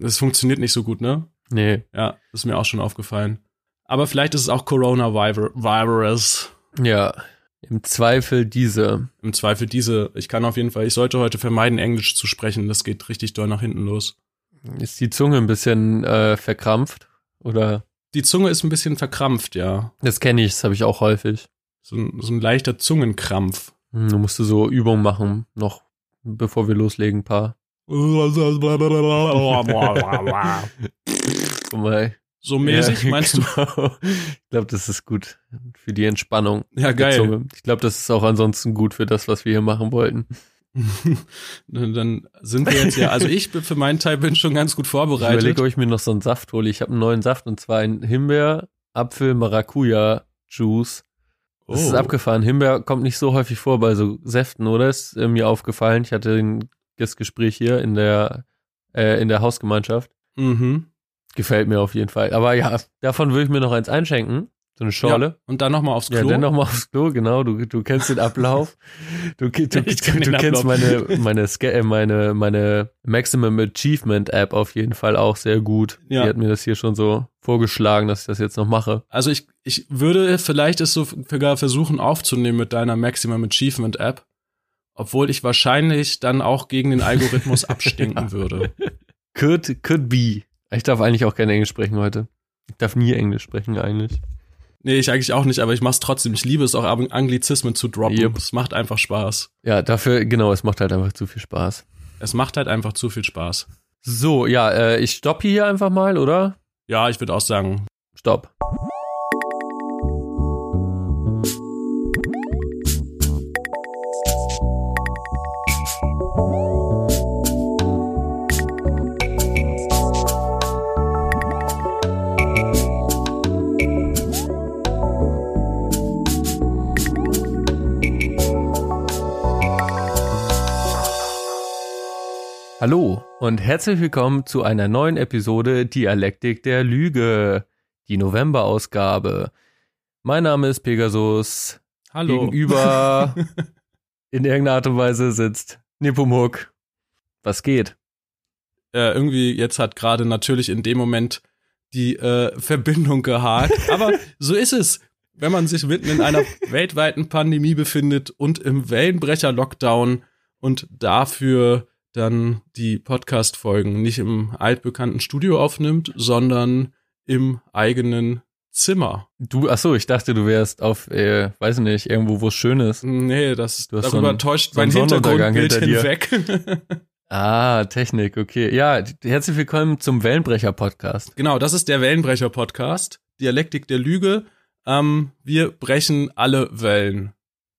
Es funktioniert nicht so gut, ne? Nee. Ja, ist mir auch schon aufgefallen. Aber vielleicht ist es auch Coronavirus. Ja. Im Zweifel diese. Im Zweifel diese. Ich kann auf jeden Fall, ich sollte heute vermeiden, Englisch zu sprechen. Das geht richtig doll nach hinten los. Ist die Zunge ein bisschen äh, verkrampft? Oder? Die Zunge ist ein bisschen verkrampft, ja. Das kenne ich, das habe ich auch häufig. So ein, so ein leichter Zungenkrampf. Hm, Du musst so Übungen machen, noch bevor wir loslegen, ein paar. So mäßig, Ja, meinst du? genau. Ich glaube, das ist gut für die Entspannung. Ja, geil. Ich glaube, das ist auch ansonsten gut für das, was wir hier machen wollten. Dann sind wir jetzt ja, also ich bin- für meinen Teil bin schon ganz gut Ich vorbereitet. überlege, ob ich mir noch so einen Saft hole. Ich habe einen neuen Saft und zwar einen Himbeer, Apfel, Maracuja Juice. Das ist Oh. abgefahren. Himbeer kommt nicht so häufig vor bei so Säften, oder? Ist äh, mir aufgefallen. Ich hatte ein Gästgespräch hier in der, äh, in der Hausgemeinschaft. Mhm. Gefällt mir auf jeden Fall. Aber ja, davon würde ich mir noch eins einschenken. So eine Schorle. Ja, und dann nochmal aufs Ja, Klo. dann nochmal aufs Klo, genau. Du, du kennst den Ablauf. Du, du, du, du kennst meine, meine, äh, meine, meine Maximum Achievement App auf jeden Fall auch sehr gut. Ja. Die hat mir das hier schon so vorgeschlagen, dass ich das jetzt noch mache. Also ich, ich würde vielleicht es so sogar versuchen aufzunehmen mit deiner Maximum Achievement App, obwohl ich wahrscheinlich dann auch gegen den Algorithmus abstinken würde. Could, could be. Ich darf eigentlich auch kein Englisch sprechen heute. Ich darf nie Englisch sprechen eigentlich. Nee, ich eigentlich auch nicht, aber ich mach's trotzdem. Ich liebe es auch, Anglizismen zu droppen. Yep. Es macht einfach Spaß. Ja, dafür, genau, es macht halt einfach zu viel Spaß. Es macht halt einfach zu viel Spaß. So, ja, äh, ich stoppe hier einfach mal, oder? Ja, ich würde auch sagen, Stopp. Hallo und herzlich willkommen zu einer neuen Episode Dialektik der Lüge, die November-Ausgabe. Mein Name ist Pegasus. hallo. Gegenüber in irgendeiner Art und Weise sitzt Nepomuk. Was geht? äh, irgendwie jetzt hat gerade natürlich in dem Moment die äh, Verbindung gehakt. Aber so ist es. Wenn man sich mitten in einer weltweiten Pandemie befindet und im Wellenbrecher-Lockdown und dafür dann die Podcast-Folgen nicht im altbekannten Studio aufnimmt, sondern im eigenen Zimmer. Du, ach so, ich dachte, du wärst auf, äh, weiß nicht, irgendwo, wo es schön ist. Nee, das Du hast darüber so einen- täuscht so mein Hintergrundbild hinter dir. hinweg. Ah, Technik, okay. Ja, herzlich willkommen zum Wellenbrecher-Podcast. Genau, das ist der Wellenbrecher-Podcast. Dialektik der Lüge. Ähm, wir brechen alle Wellen.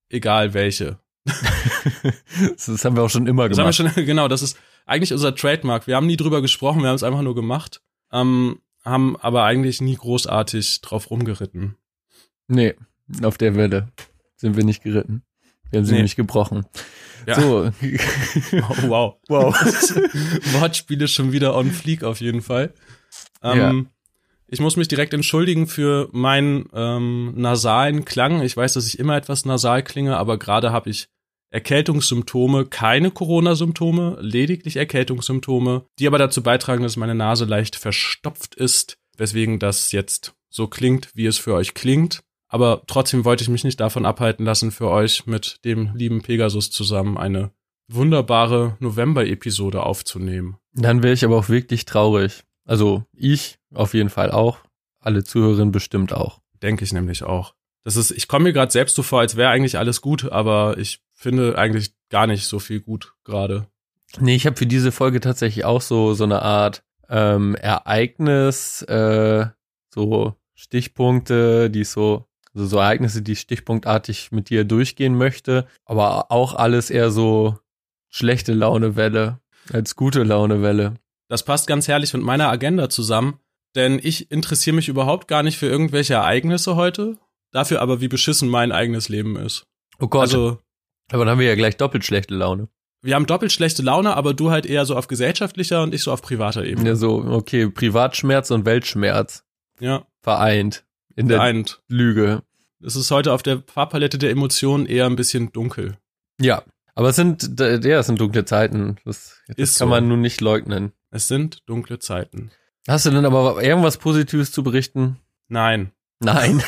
Egal welche. das, haben wir auch schon immer Das haben wir gemacht. schon, genau, das ist eigentlich unser Trademark. Wir haben nie drüber gesprochen, wir haben es einfach nur gemacht. Ähm, haben aber eigentlich nie großartig drauf rumgeritten. nee, auf der Welle sind wir nicht geritten. Wir haben sie Nee. nämlich gebrochen. Ja. So, wow. wow. Wortspiele schon wieder on fleek auf jeden Fall. Ähm, Ja. Ich muss mich direkt entschuldigen für meinen ähm, nasalen Klang. Ich weiß, dass ich immer etwas nasal klinge, aber gerade habe ich Erkältungssymptome, keine Corona-Symptome, lediglich Erkältungssymptome, die aber dazu beitragen, dass meine Nase leicht verstopft ist, weswegen das jetzt so klingt, wie es für euch klingt. Aber trotzdem wollte ich mich nicht davon abhalten lassen, für euch mit dem lieben Pegasus zusammen eine wunderbare November-Episode aufzunehmen. Dann wäre ich aber auch wirklich traurig. Also ich auf jeden Fall auch. Alle Zuhörerinnen bestimmt auch. Denke ich nämlich auch. Das ist, ich komme mir gerade selbst so vor, als wäre eigentlich alles gut, aber ich finde eigentlich gar nicht so viel gut gerade. Nee, ich habe für diese Folge tatsächlich auch so so eine Art ähm, Ereignis, äh, so Stichpunkte, die so also so Ereignisse, die ich stichpunktartig mit dir durchgehen möchte, aber auch alles eher so schlechte Launewelle als gute Launewelle. Das passt ganz herrlich mit meiner Agenda zusammen, denn ich interessiere mich überhaupt gar nicht für irgendwelche Ereignisse heute, dafür aber, wie beschissen mein eigenes Leben ist. Oh Gott, Also, aber dann haben wir ja gleich doppelt schlechte Laune. wir haben doppelt schlechte Laune, aber du halt eher so auf gesellschaftlicher und ich so auf privater Ebene. Ja, so, okay, Privatschmerz und Weltschmerz Ja, vereint in der eint. Lüge. Es ist heute auf der Farbpalette der Emotionen eher ein bisschen dunkel. Ja, aber es sind, ja, es sind dunkle Zeiten. Das, das kann so. man nun nicht leugnen. Es sind dunkle Zeiten. Hast du denn aber irgendwas Positives zu berichten? Nein. Nein.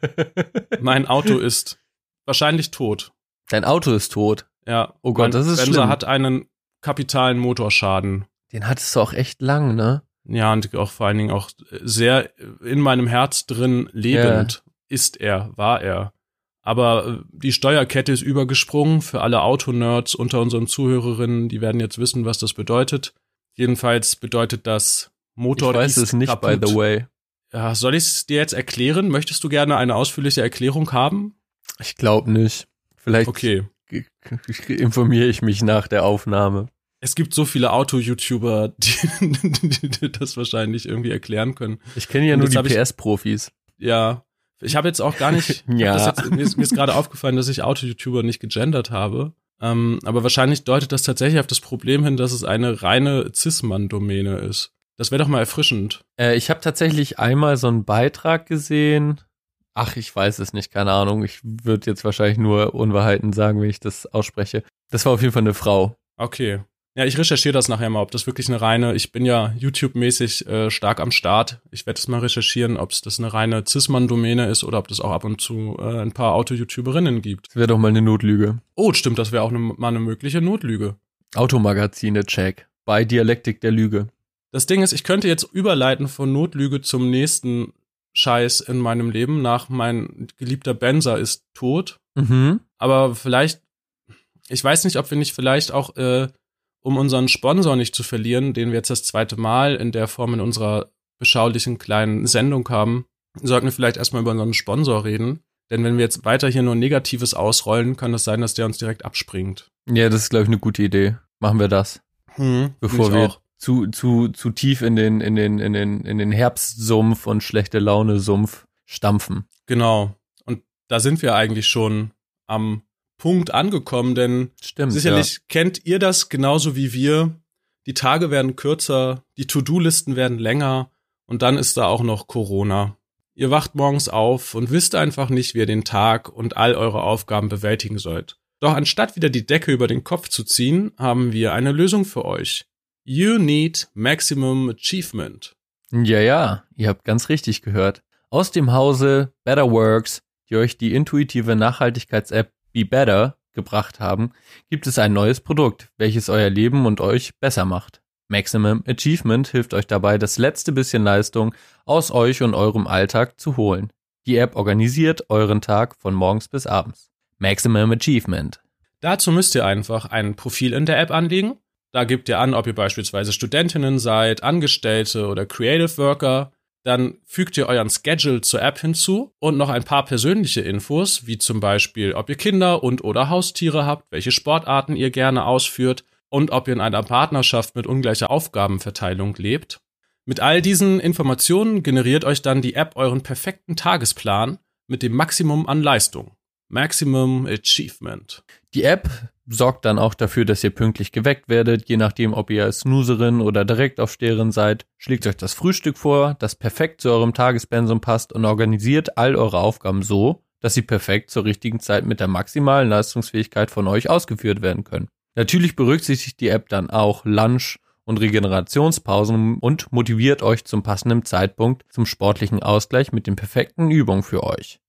mein Auto ist wahrscheinlich tot. Dein Auto ist tot. Ja. Oh Gott, das ist Benzer schlimm. hat einen kapitalen Motorschaden. Den hattest du auch echt lang, ne? Ja, und auch vor allen Dingen auch sehr in meinem Herz drin lebend ist er, war er. Aber äh, die Steuerkette ist übergesprungen für alle Autonerds unter unseren Zuhörerinnen, die werden jetzt wissen, was das bedeutet. Jedenfalls bedeutet das Motor ich weiß ist es nicht, kaputt. by the way. Ja, soll ich es dir jetzt erklären? Möchtest du gerne eine ausführliche Erklärung haben? Ich glaube nicht. Vielleicht Okay. informiere ich mich nach der Aufnahme. Es gibt so viele Auto-YouTuber, die, die das wahrscheinlich irgendwie erklären können. Ich kenne ja nur die PS-Profis. Ja, ich habe jetzt auch gar nicht. Ja. Jetzt, mir ist, mir ist gerade aufgefallen, dass ich Auto-YouTuber nicht gegendert habe. Ähm, aber wahrscheinlich deutet das tatsächlich auf das Problem hin, dass es eine reine Cis-Mann-Domäne ist. Das wäre doch mal erfrischend. Äh, ich habe tatsächlich einmal so einen Beitrag gesehen. Ach, ich weiß es nicht, keine Ahnung. Ich würde jetzt wahrscheinlich nur Unwahrheiten sagen, wenn ich das ausspreche. Das war auf jeden Fall eine Frau. Okay. Ja, ich recherchiere das nachher mal, ob das wirklich eine reine, ich bin ja YouTube-mäßig äh, stark am Start. Ich werde es mal recherchieren, ob es das eine reine Cis-Mann-Domäne ist oder ob das auch ab und zu äh, ein paar Auto-YouTuberinnen gibt. Das wäre doch mal eine Notlüge. Oh, stimmt, das wäre auch ne, mal eine mögliche Notlüge. Automagazine, check. Bei Dialektik der Lüge. Das Ding ist, ich könnte jetzt überleiten von Notlüge zum nächsten Scheiß in meinem Leben nach mein geliebter Benzer ist tot. Mhm. Aber vielleicht, ich weiß nicht, ob wir nicht vielleicht auch, äh, um unseren Sponsor nicht zu verlieren, den wir jetzt das zweite Mal in der Form in unserer beschaulichen kleinen Sendung haben, sollten wir vielleicht erstmal über unseren Sponsor reden. Denn wenn wir jetzt weiter hier nur Negatives ausrollen, kann es sein, dass der uns direkt abspringt. Ja, das ist, glaube ich, eine gute Idee. Machen wir das. Hm, Bevor wir auch. zu, zu, zu tief in den, in den, in den, in den Herbstsumpf und schlechte Laune-Sumpf stampfen. Genau. Und da sind wir eigentlich schon am Punkt angekommen, denn Stimmt. sicherlich kennt ihr das genauso wie wir. Die Tage werden kürzer, die To-Do-Listen werden länger und dann ist da auch noch Corona. Ihr wacht morgens auf und wisst einfach nicht, wie ihr den Tag und all eure Aufgaben bewältigen sollt. Doch anstatt wieder die Decke über den Kopf zu ziehen, haben wir eine Lösung für euch. You need maximum achievement. Ja, ja, ihr habt ganz richtig gehört. Aus dem Hause Better Works, die euch die intuitive Nachhaltigkeits-App Be Better gebracht haben, gibt es ein neues Produkt, welches euer Leben und euch besser macht. Maximum Achievement hilft euch dabei, das letzte bisschen Leistung aus euch und eurem Alltag zu holen. Die App organisiert euren Tag von morgens bis abends. Maximum Achievement. Dazu müsst ihr einfach ein Profil in der App anlegen. Da gebt ihr an, ob ihr beispielsweise Studentinnen seid, Angestellte oder Creative Worker. Dann fügt ihr euren Schedule zur App hinzu und noch ein paar persönliche Infos, wie zum Beispiel, ob ihr Kinder und oder Haustiere habt, welche Sportarten ihr gerne ausführt und ob ihr in einer Partnerschaft mit ungleicher Aufgabenverteilung lebt. Mit all diesen Informationen generiert euch dann die App euren perfekten Tagesplan mit dem Maximum an Leistung. Maximum Achievement. Die App sorgt dann auch dafür, dass ihr pünktlich geweckt werdet, je nachdem, ob ihr Snoozerin oder Direktaufsteherin seid. Schlägt euch das Frühstück vor, das perfekt zu eurem Tagespensum passt und organisiert all eure Aufgaben so, dass sie perfekt zur richtigen Zeit mit der maximalen Leistungsfähigkeit von euch ausgeführt werden können. Natürlich berücksichtigt die App dann auch Lunch und Regenerationspausen und motiviert euch zum passenden Zeitpunkt zum sportlichen Ausgleich mit den perfekten Übungen für euch.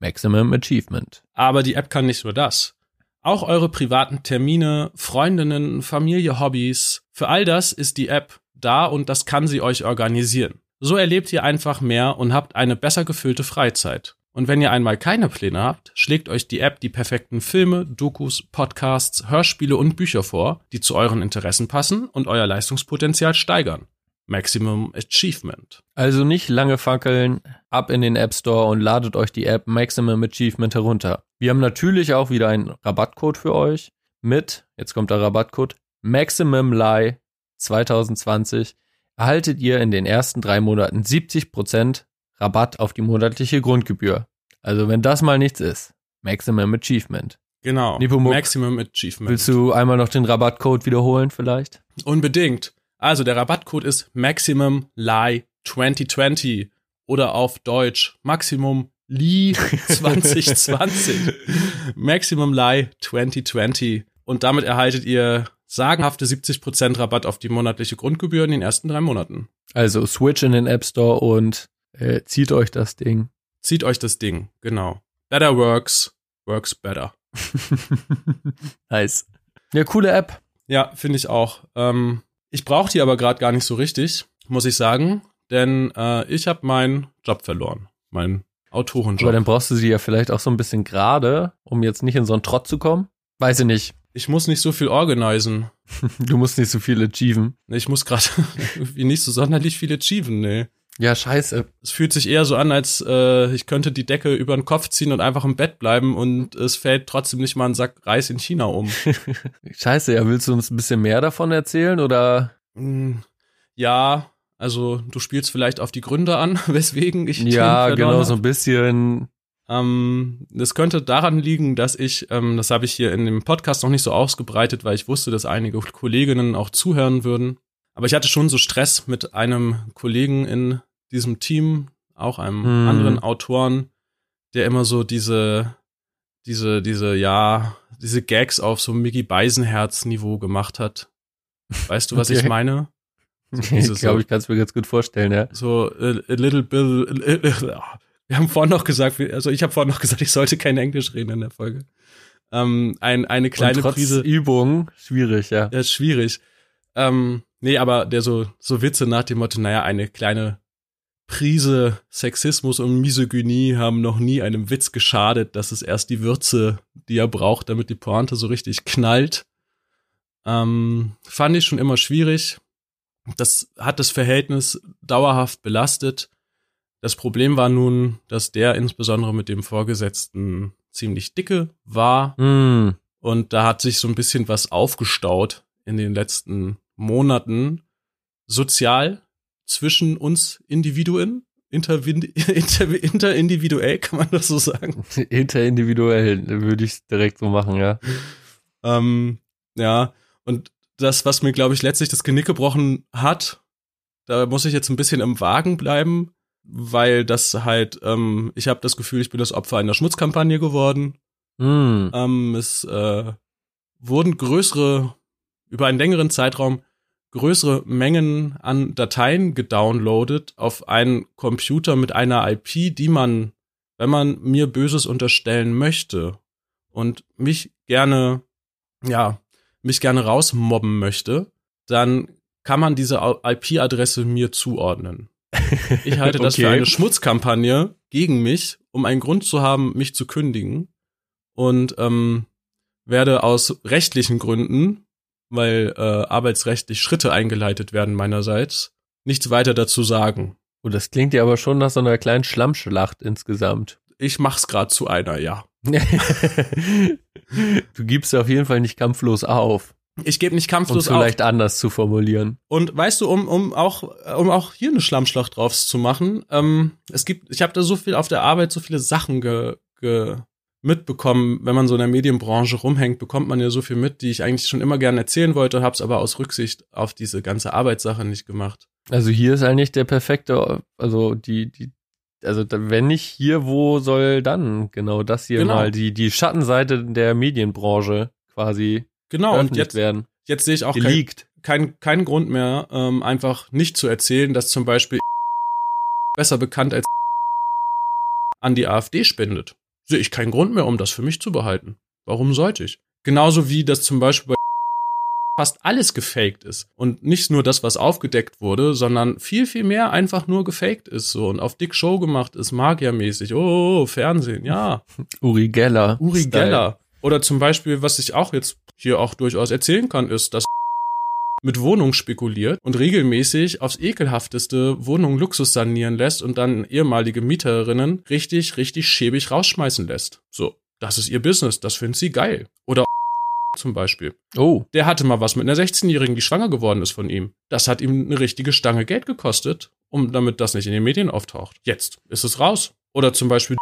Maximum Achievement. Aber die App kann nicht nur das. Auch eure privaten Termine, Freundinnen, Familie, Hobbys, für all das ist die App da und das kann sie euch organisieren. So erlebt ihr einfach mehr und habt eine besser gefüllte Freizeit. Und wenn ihr einmal keine Pläne habt, schlägt euch die App die perfekten Filme, Dokus, Podcasts, Hörspiele und Bücher vor, die zu euren Interessen passen und euer Leistungspotenzial steigern. Maximum Achievement. Also nicht lange fackeln, ab in den App Store und ladet euch die App Maximum Achievement herunter. Wir haben natürlich auch wieder einen Rabattcode für euch mit, jetzt kommt der Rabattcode, Maximum Lie 2020 erhaltet ihr in den ersten drei Monaten 70% Rabatt auf die monatliche Grundgebühr. Also wenn das mal nichts ist. Maximum Achievement. Genau. Nepomuk, Maximum Achievement. Willst du einmal noch den Rabattcode wiederholen vielleicht? Unbedingt. Also der Rabattcode ist Maximum Lie 2020 oder auf Deutsch Maximum Lie 2020. Maximum Lie 2020 und damit erhaltet ihr sagenhafte 70% Rabatt auf die monatliche Grundgebühr in den ersten drei Monaten. Also Switch in den App Store und äh, zieht euch das Ding. Zieht euch das Ding, genau. Better works, works better. nice. Ja, coole App. Ja, finde ich auch. Ähm, ich brauche die aber gerade gar nicht so richtig, muss ich sagen, denn äh, ich habe meinen Job verloren, meinen Autorenjob. Aber dann brauchst du sie ja vielleicht auch so ein bisschen gerade, um jetzt nicht in so einen Trott zu kommen. Weiß ich nicht. Ich muss nicht so viel organisieren. Du musst nicht so viel achieven. Ich muss gerade nicht so sonderlich viel achieven, nee. Ja, scheiße. Es fühlt sich eher so an, als äh, ich könnte die Decke über den Kopf ziehen und einfach im Bett bleiben und es fällt trotzdem nicht mal ein Sack Reis in China um. scheiße, ja, willst du uns ein bisschen mehr davon erzählen oder? Hm, ja, also du spielst vielleicht auf die Gründe an, weswegen ich Ja, genau, hab. so ein bisschen. Ähm, das könnte daran liegen, dass ich, ähm, das habe ich hier in dem Podcast noch nicht so ausgebreitet, weil ich wusste, dass einige Kolleginnen auch zuhören würden. Aber ich hatte schon so Stress mit einem Kollegen in diesem Team, auch einem hm. anderen Autoren, der immer so diese, diese, diese, ja, diese Gags auf so Mickey Beisenherz Niveau gemacht hat. Weißt du, was okay. ich meine? So ich glaube, ich kann es mir ganz gut vorstellen, ja. So a, a little bit. Wir haben vorhin noch gesagt, also ich habe vorhin noch gesagt, ich sollte kein Englisch reden in der Folge. Ähm, ein, eine kleine Und trotz Prise Übung schwierig, ja. Ja, schwierig. Ähm, nee, aber der so so Witze nach dem Motto, naja, eine kleine Prise Sexismus und Misogynie haben noch nie einem Witz geschadet. Das ist erst die Würze, die er braucht, damit die Pointe so richtig knallt. Ähm, fand ich schon immer schwierig. Das hat das Verhältnis dauerhaft belastet. Das Problem war nun, dass der insbesondere mit dem Vorgesetzten ziemlich dicke war. Mm. Und da hat sich so ein bisschen was aufgestaut in den letzten Monaten. Sozial zwischen uns Individuen? Inter, inter, interindividuell, kann man das so sagen? Interindividuell, würde ich direkt so machen, ja. Ähm, ja, und das, was mir, glaube ich, letztlich das Genick gebrochen hat, da muss ich jetzt ein bisschen im Wagen bleiben, weil das halt, ähm, ich habe das Gefühl, ich bin das Opfer einer Schmutzkampagne geworden. Mm. Ähm, es äh, wurden größere, über einen längeren Zeitraum größere Mengen an Dateien gedownloadet auf einen Computer mit einer IP, die man, wenn man mir Böses unterstellen möchte und mich gerne, ja, mich gerne rausmobben möchte, dann kann man diese IP-Adresse mir zuordnen. Ich halte das okay. für eine Schmutzkampagne gegen mich, um einen Grund zu haben, mich zu kündigen. Und ähm, werde aus rechtlichen Gründen weil äh, arbeitsrechtlich Schritte eingeleitet werden meinerseits, nichts weiter dazu sagen. Und das klingt ja aber schon nach so einer kleinen Schlammschlacht insgesamt. Ich mach's grad zu einer, ja. du gibst auf jeden Fall nicht kampflos auf. Ich gebe nicht kampflos um vielleicht anders zu formulieren. Und weißt du, um, um auch um auch hier eine Schlammschlacht drauf zu machen, ähm, es gibt, ich habe da so viel auf der Arbeit, so viele Sachen ge, ge, mitbekommen, wenn man so in der Medienbranche rumhängt, bekommt man ja so viel mit, die ich eigentlich schon immer gerne erzählen wollte, habe es aber aus Rücksicht auf diese ganze Arbeitssache nicht gemacht. Also hier ist eigentlich der perfekte, also die, die, also wenn nicht hier, wo soll dann genau das hier genau. mal die, die Schattenseite der Medienbranche quasi genau und jetzt werden. Jetzt sehe ich auch keinen kein, kein Grund mehr, ähm, einfach nicht zu erzählen, dass zum Beispiel besser bekannt als an die AfD spendet sehe ich keinen Grund mehr, um das für mich zu behalten. Warum sollte ich? Genauso wie das zum Beispiel bei fast alles gefaked ist. Und nicht nur das, was aufgedeckt wurde, sondern viel, viel mehr einfach nur gefaked ist so und auf Dick Show gemacht ist, magiermäßig. Oh, Fernsehen, ja. Uri Geller. Uri Style. Geller. Oder zum Beispiel, was ich auch jetzt hier auch durchaus erzählen kann, ist, dass mit Wohnungen spekuliert und regelmäßig aufs ekelhafteste Wohnungen Luxus sanieren lässt und dann ehemalige Mieterinnen richtig, richtig schäbig rausschmeißen lässt. So, das ist ihr Business, das findet sie geil. Oder zum Beispiel. Oh. Der hatte mal was mit einer 16-Jährigen, die schwanger geworden ist von ihm. Das hat ihm eine richtige Stange Geld gekostet, um damit das nicht in den Medien auftaucht. Jetzt ist es raus. Oder zum Beispiel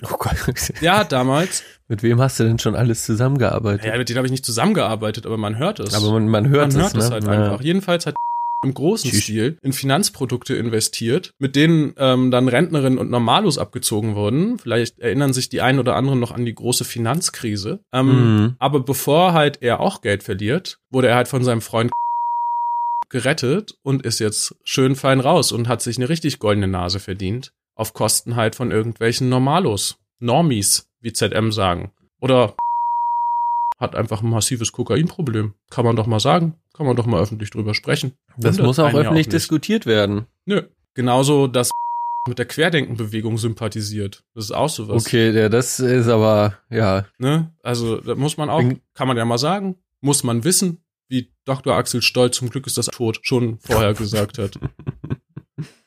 Oh Gott. Der hat damals. Mit wem hast du denn schon alles zusammengearbeitet? Ja, mit denen habe ich nicht zusammengearbeitet, aber man hört es. Aber man, man hört man es. Man hört es ne? halt ja. einfach. Jedenfalls hat im großen Stil in Finanzprodukte investiert, mit denen ähm, dann Rentnerinnen und Normalos abgezogen wurden. Vielleicht erinnern sich die einen oder anderen noch an die große Finanzkrise. Ähm, mhm. Aber bevor halt er auch Geld verliert, wurde er halt von seinem Freund gerettet und ist jetzt schön fein raus und hat sich eine richtig goldene Nase verdient. Auf Kosten halt von irgendwelchen Normalos. Normies, wie ZM sagen. Oder hat einfach ein massives Kokainproblem. Kann man doch mal sagen. Kann man doch mal öffentlich drüber sprechen. Das muss auch öffentlich auch diskutiert werden. Nö. Genauso, dass mit der Querdenkenbewegung sympathisiert. Das ist auch sowas. Okay, ja, das ist aber, ja. Ne? Also, da muss man auch, kann man ja mal sagen, muss man wissen, wie Dr. Axel Stoll zum Glück ist das tot schon vorher gesagt hat.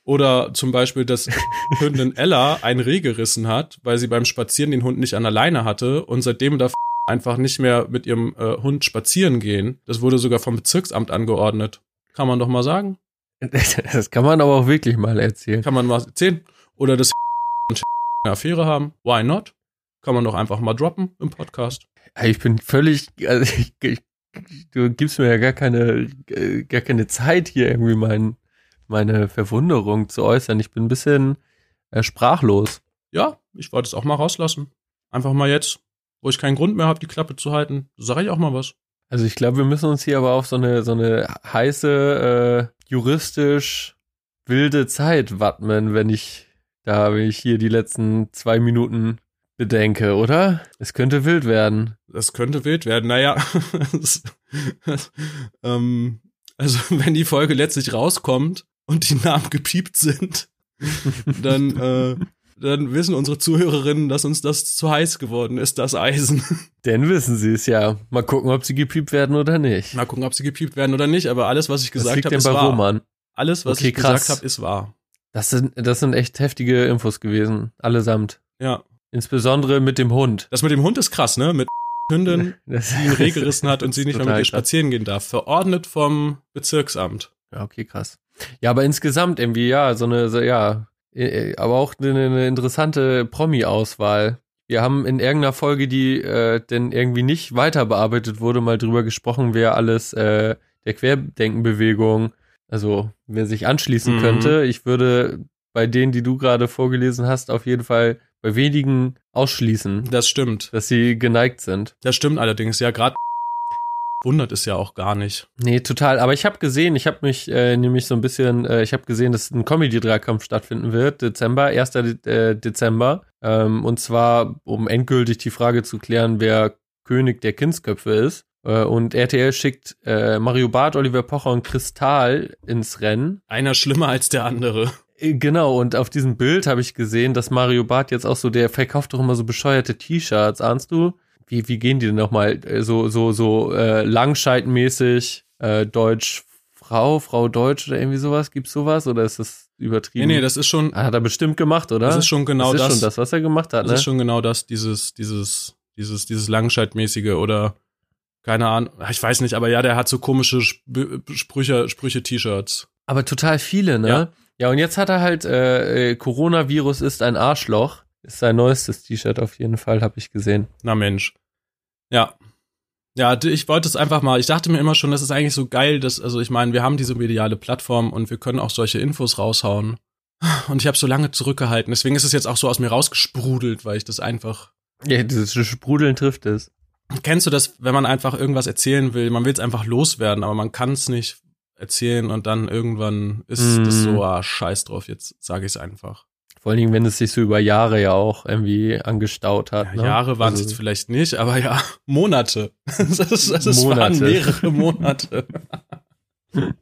Oder zum Beispiel, dass Hündin Ella ein Reh gerissen hat, weil sie beim Spazieren den Hund nicht an der Leine hatte und seitdem darf einfach nicht mehr mit ihrem äh, Hund spazieren gehen. Das wurde sogar vom Bezirksamt angeordnet. Kann man doch mal sagen. Das kann man aber auch wirklich mal erzählen. Kann man mal erzählen. Oder das eine Affäre haben. Why not? Kann man doch einfach mal droppen im Podcast. Ich bin völlig, also ich, ich, du gibst mir ja gar keine, äh, gar keine Zeit hier irgendwie mein, meine Verwunderung zu äußern. Ich bin ein bisschen äh, sprachlos. Ja, ich wollte es auch mal rauslassen. Einfach mal jetzt wo ich keinen Grund mehr habe, die Klappe zu halten, sage ich auch mal was. Also ich glaube, wir müssen uns hier aber auf so eine so eine heiße äh, juristisch wilde Zeit wappnen, wenn ich da wenn ich hier die letzten zwei Minuten bedenke, oder? Es könnte wild werden. Das könnte wild werden. Naja, ähm, also wenn die Folge letztlich rauskommt und die Namen gepiept sind, dann äh, dann wissen unsere Zuhörerinnen, dass uns das zu heiß geworden ist, das Eisen. Denn wissen sie es ja. Mal gucken, ob sie gepiept werden oder nicht. Mal gucken, ob sie gepiept werden oder nicht. Aber alles, was ich gesagt habe, ist wahr. Roman? Alles, was okay, ich krass. gesagt habe, ist wahr. Das sind, das sind echt heftige Infos gewesen, allesamt. Ja. Insbesondere mit dem Hund. Das mit dem Hund ist krass, ne? Mit Hündin, das, die ihn Reh gerissen hat und sie nicht mehr mit ihr spazieren gehen darf. Verordnet vom Bezirksamt. Ja, okay, krass. Ja, aber insgesamt irgendwie, ja, so eine, so, ja, aber auch eine, eine interessante Promi-Auswahl. Wir haben in irgendeiner Folge, die äh, denn irgendwie nicht weiter bearbeitet wurde, mal drüber gesprochen, wer alles äh, der Querdenkenbewegung, also wer sich anschließen mhm. könnte. Ich würde bei denen, die du gerade vorgelesen hast, auf jeden Fall bei wenigen ausschließen. Das stimmt. Dass sie geneigt sind. Das stimmt allerdings, ja, gerade wundert es ja auch gar nicht. Nee, total. Aber ich habe gesehen, ich habe mich äh, nämlich so ein bisschen, äh, ich habe gesehen, dass ein Comedy-Dreikampf stattfinden wird, Dezember, 1. De äh, Dezember. Ähm, und zwar, um endgültig die Frage zu klären, wer König der Kindsköpfe ist. Äh, und RTL schickt äh, Mario Barth, Oliver Pocher und Kristall ins Rennen. Einer schlimmer als der andere. Äh, genau, und auf diesem Bild habe ich gesehen, dass Mario Barth jetzt auch so, der verkauft doch immer so bescheuerte T-Shirts, ahnst du? Wie, wie gehen die denn nochmal? Äh, so, so, so äh, langscheidmäßig, äh, Deutsch Frau, Frau Deutsch oder irgendwie sowas? Gibt's sowas oder ist das übertrieben? Nee, nee, das ist schon. Ah, hat er bestimmt gemacht, oder? Das ist schon genau das. Das ist schon das, was er gemacht hat, das ne? ist schon genau das, dieses, dieses, dieses, dieses Langscheidmäßige oder keine Ahnung, ich weiß nicht, aber ja, der hat so komische Sprüche, Sprüche T-Shirts. Aber total viele, ne? Ja. ja, und jetzt hat er halt, äh, äh Coronavirus ist ein Arschloch. Ist sein neuestes T-Shirt auf jeden Fall, habe ich gesehen. Na Mensch. Ja. Ja, ich wollte es einfach mal, ich dachte mir immer schon, das ist eigentlich so geil, dass, also ich meine, wir haben diese mediale Plattform und wir können auch solche Infos raushauen. Und ich habe so lange zurückgehalten. Deswegen ist es jetzt auch so aus mir rausgesprudelt, weil ich das einfach. Ja, dieses Sprudeln trifft es. Kennst du das, wenn man einfach irgendwas erzählen will? Man will es einfach loswerden, aber man kann es nicht erzählen und dann irgendwann ist mm. das so, ah, scheiß drauf, jetzt sage ich es einfach. Vor allen Dingen, wenn es sich so über Jahre ja auch irgendwie angestaut hat. Ja, ne? Jahre waren es also, jetzt vielleicht nicht, aber ja, Monate. das, ist, das Monate. waren mehrere Monate.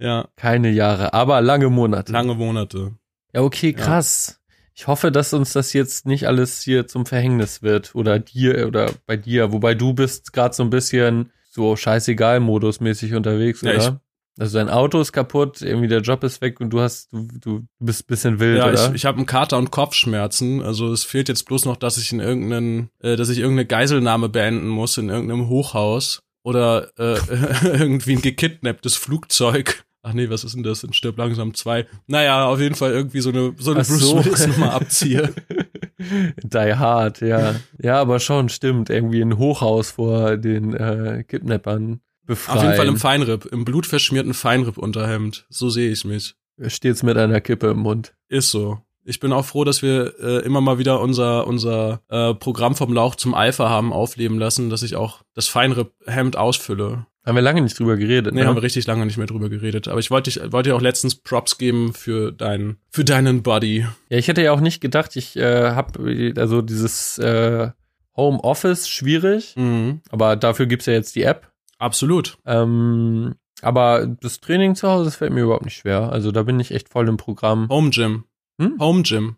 ja. Keine Jahre, aber lange Monate. Lange Monate. Ja, okay, krass. Ja. Ich hoffe, dass uns das jetzt nicht alles hier zum Verhängnis wird oder dir oder bei dir, wobei du bist gerade so ein bisschen so scheißegal modusmäßig unterwegs, ja, oder? Also dein Auto ist kaputt, irgendwie der Job ist weg und du hast, du, du bist bisschen wild, ja, oder? ich, ich habe einen Kater und Kopfschmerzen. Also es fehlt jetzt bloß noch, dass ich in irgendeinen, äh, dass ich irgendeine Geiselnahme beenden muss in irgendeinem Hochhaus oder äh, irgendwie ein gekidnapptes Flugzeug. Ach nee, was ist denn das? In Stirb langsam zwei. Naja, auf jeden Fall irgendwie so eine, so eine Ach Bruce so. Willis Nummer abziehe. Die Hard, ja. Ja, aber schon, stimmt. Irgendwie ein Hochhaus vor den äh, Kidnappern befreien. Auf jeden Fall im Feinripp, im blutverschmierten Feinripp-Unterhemd. So sehe ich mich. Stets mit einer Kippe im Mund. Ist so. Ich bin auch froh, dass wir äh, immer mal wieder unser unser äh, Programm vom Lauch zum Alpha haben aufleben lassen, dass ich auch das Feinripp-Hemd ausfülle. Haben wir lange nicht drüber geredet. Nee, ne? haben wir richtig lange nicht mehr drüber geredet. Aber ich wollte dich, wollte dir auch letztens Props geben für deinen, für deinen Body. Ja, ich hätte ja auch nicht gedacht, ich äh, habe also dieses äh, Home Office schwierig, Mhm. aber dafür gibt's ja jetzt die App. Absolut. Ähm, aber das Training zu Hause das fällt mir überhaupt nicht schwer. Also da bin ich echt voll im Programm. Home Gym. Hm? Home Gym.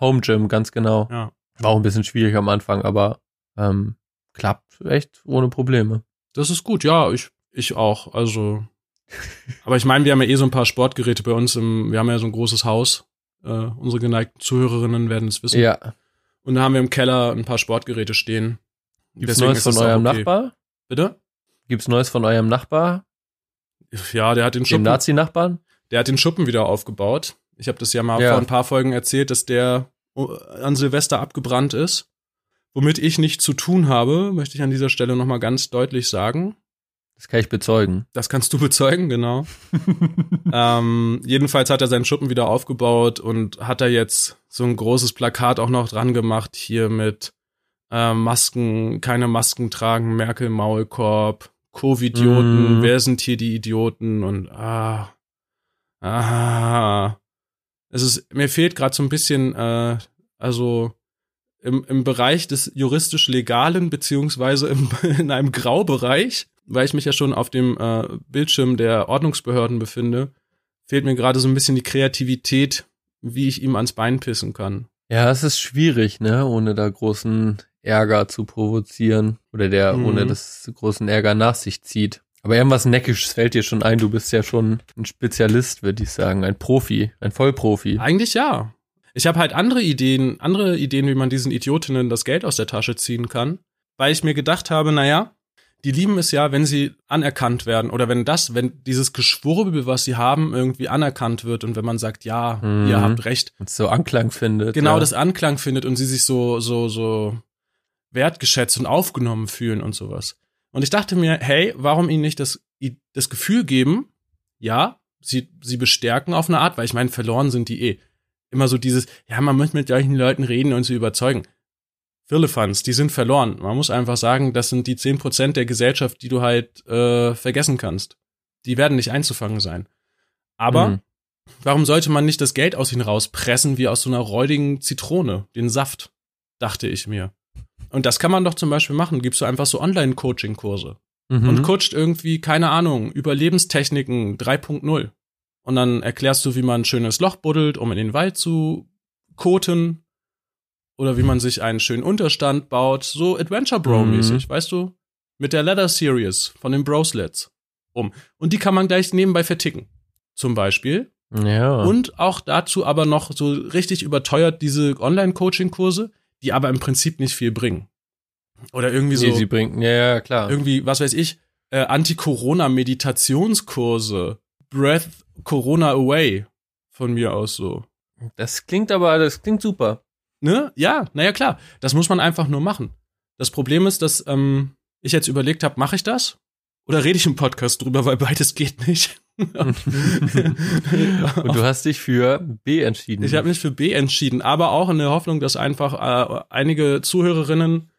Home Gym, ganz genau. Ja. War auch ein bisschen schwierig am Anfang, aber ähm, klappt echt ohne Probleme. Das ist gut, ja, ich, ich auch. Also. Aber ich meine, wir haben ja eh so ein paar Sportgeräte bei uns im, wir haben ja so ein großes Haus. Äh, unsere geneigten Zuhörerinnen werden es wissen. Ja. Und da haben wir im Keller ein paar Sportgeräte stehen. Gibt's Deswegen Neues von eurem okay. Nachbar? Bitte? Gibt's Neues von eurem Nachbar? Ja, der hat den Dem Schuppen, Nazi-Nachbarn? der hat den Schuppen wieder aufgebaut. Ich habe das ja mal Ja. vor ein paar Folgen erzählt, dass der äh, an Silvester abgebrannt ist. Womit ich nichts zu tun habe, möchte ich an dieser Stelle nochmal ganz deutlich sagen. Das kann ich bezeugen. Das kannst du bezeugen, genau. ähm, jedenfalls hat er seinen Schuppen wieder aufgebaut und hat da jetzt so ein großes Plakat auch noch dran gemacht, hier mit äh, Masken, keine Masken tragen, Merkel Maulkorb, Covidioten, Mhm. wer sind hier die Idioten und ah, ah. Es ist, mir fehlt gerade so ein bisschen, äh, also im, im Bereich des juristisch Legalen, beziehungsweise im, in einem Graubereich, weil ich mich ja schon auf dem äh, Bildschirm der Ordnungsbehörden befinde, fehlt mir gerade so ein bisschen die Kreativität, wie ich ihm ans Bein pissen kann. Ja, es ist schwierig, ne, ohne da großen Ärger zu provozieren oder der Mhm. ohne das großen Ärger nach sich zieht. Aber irgendwas Neckisches fällt dir schon ein. Du bist ja schon ein Spezialist, würde ich sagen, ein Profi, ein Vollprofi. Eigentlich ja. Ich habe halt andere Ideen, andere Ideen, wie man diesen Idiotinnen das Geld aus der Tasche ziehen kann, weil ich mir gedacht habe, naja, die lieben es ja, wenn sie anerkannt werden oder wenn das, wenn dieses Geschwurbel, was sie haben, irgendwie anerkannt wird und wenn man sagt, ja, Mhm. ihr habt recht, Und so Anklang findet. genau ja. das Anklang findet und sie sich so, so, so wertgeschätzt und aufgenommen fühlen und sowas. Und ich dachte mir, hey, warum ihnen nicht das, das Gefühl geben, ja, sie, sie bestärken auf eine Art, weil ich meine, verloren sind die eh. Immer so dieses, ja, man muss mit solchen Leuten reden und sie überzeugen. Firlefanz, die sind verloren. Man muss einfach sagen, das sind die 10% der Gesellschaft, die du halt äh, vergessen kannst. Die werden nicht einzufangen sein. Aber Mhm. Warum sollte man nicht das Geld aus ihnen rauspressen wie aus so einer räudigen Zitrone, den Saft, dachte ich mir. Und das kann man doch zum Beispiel machen. Gibst du einfach so Online-Coaching-Kurse Mhm. und coacht irgendwie, keine Ahnung, Überlebenstechniken 3.0. Und dann erklärst du, wie man ein schönes Loch buddelt, um in den Wald zu koten. Oder wie man sich einen schönen Unterstand baut. So Adventure Bro-mäßig, weißt du? Mit der Leather Series von den Broslets. Um. Und die kann man gleich nebenbei verticken. Zum Beispiel ja. und auch dazu aber noch so richtig überteuert diese Online-Coaching-Kurse, die aber im Prinzip nicht viel bringen. Oder irgendwie so, Nee, sie bringt, ja, ja, klar. irgendwie, was weiß ich, äh, Anti-Corona-Meditationskurse, Breath Corona Away, von mir aus so. Das klingt aber, das klingt super. Ne? Ja, naja, klar. Das muss man einfach nur machen. Das Problem ist, dass ähm, ich jetzt überlegt habe, mache ich das? Oder rede ich im Podcast drüber, weil beides geht nicht. Und du hast dich für B entschieden. Ich habe mich für B entschieden, aber auch in der Hoffnung, dass einfach äh, einige Zuhörerinnen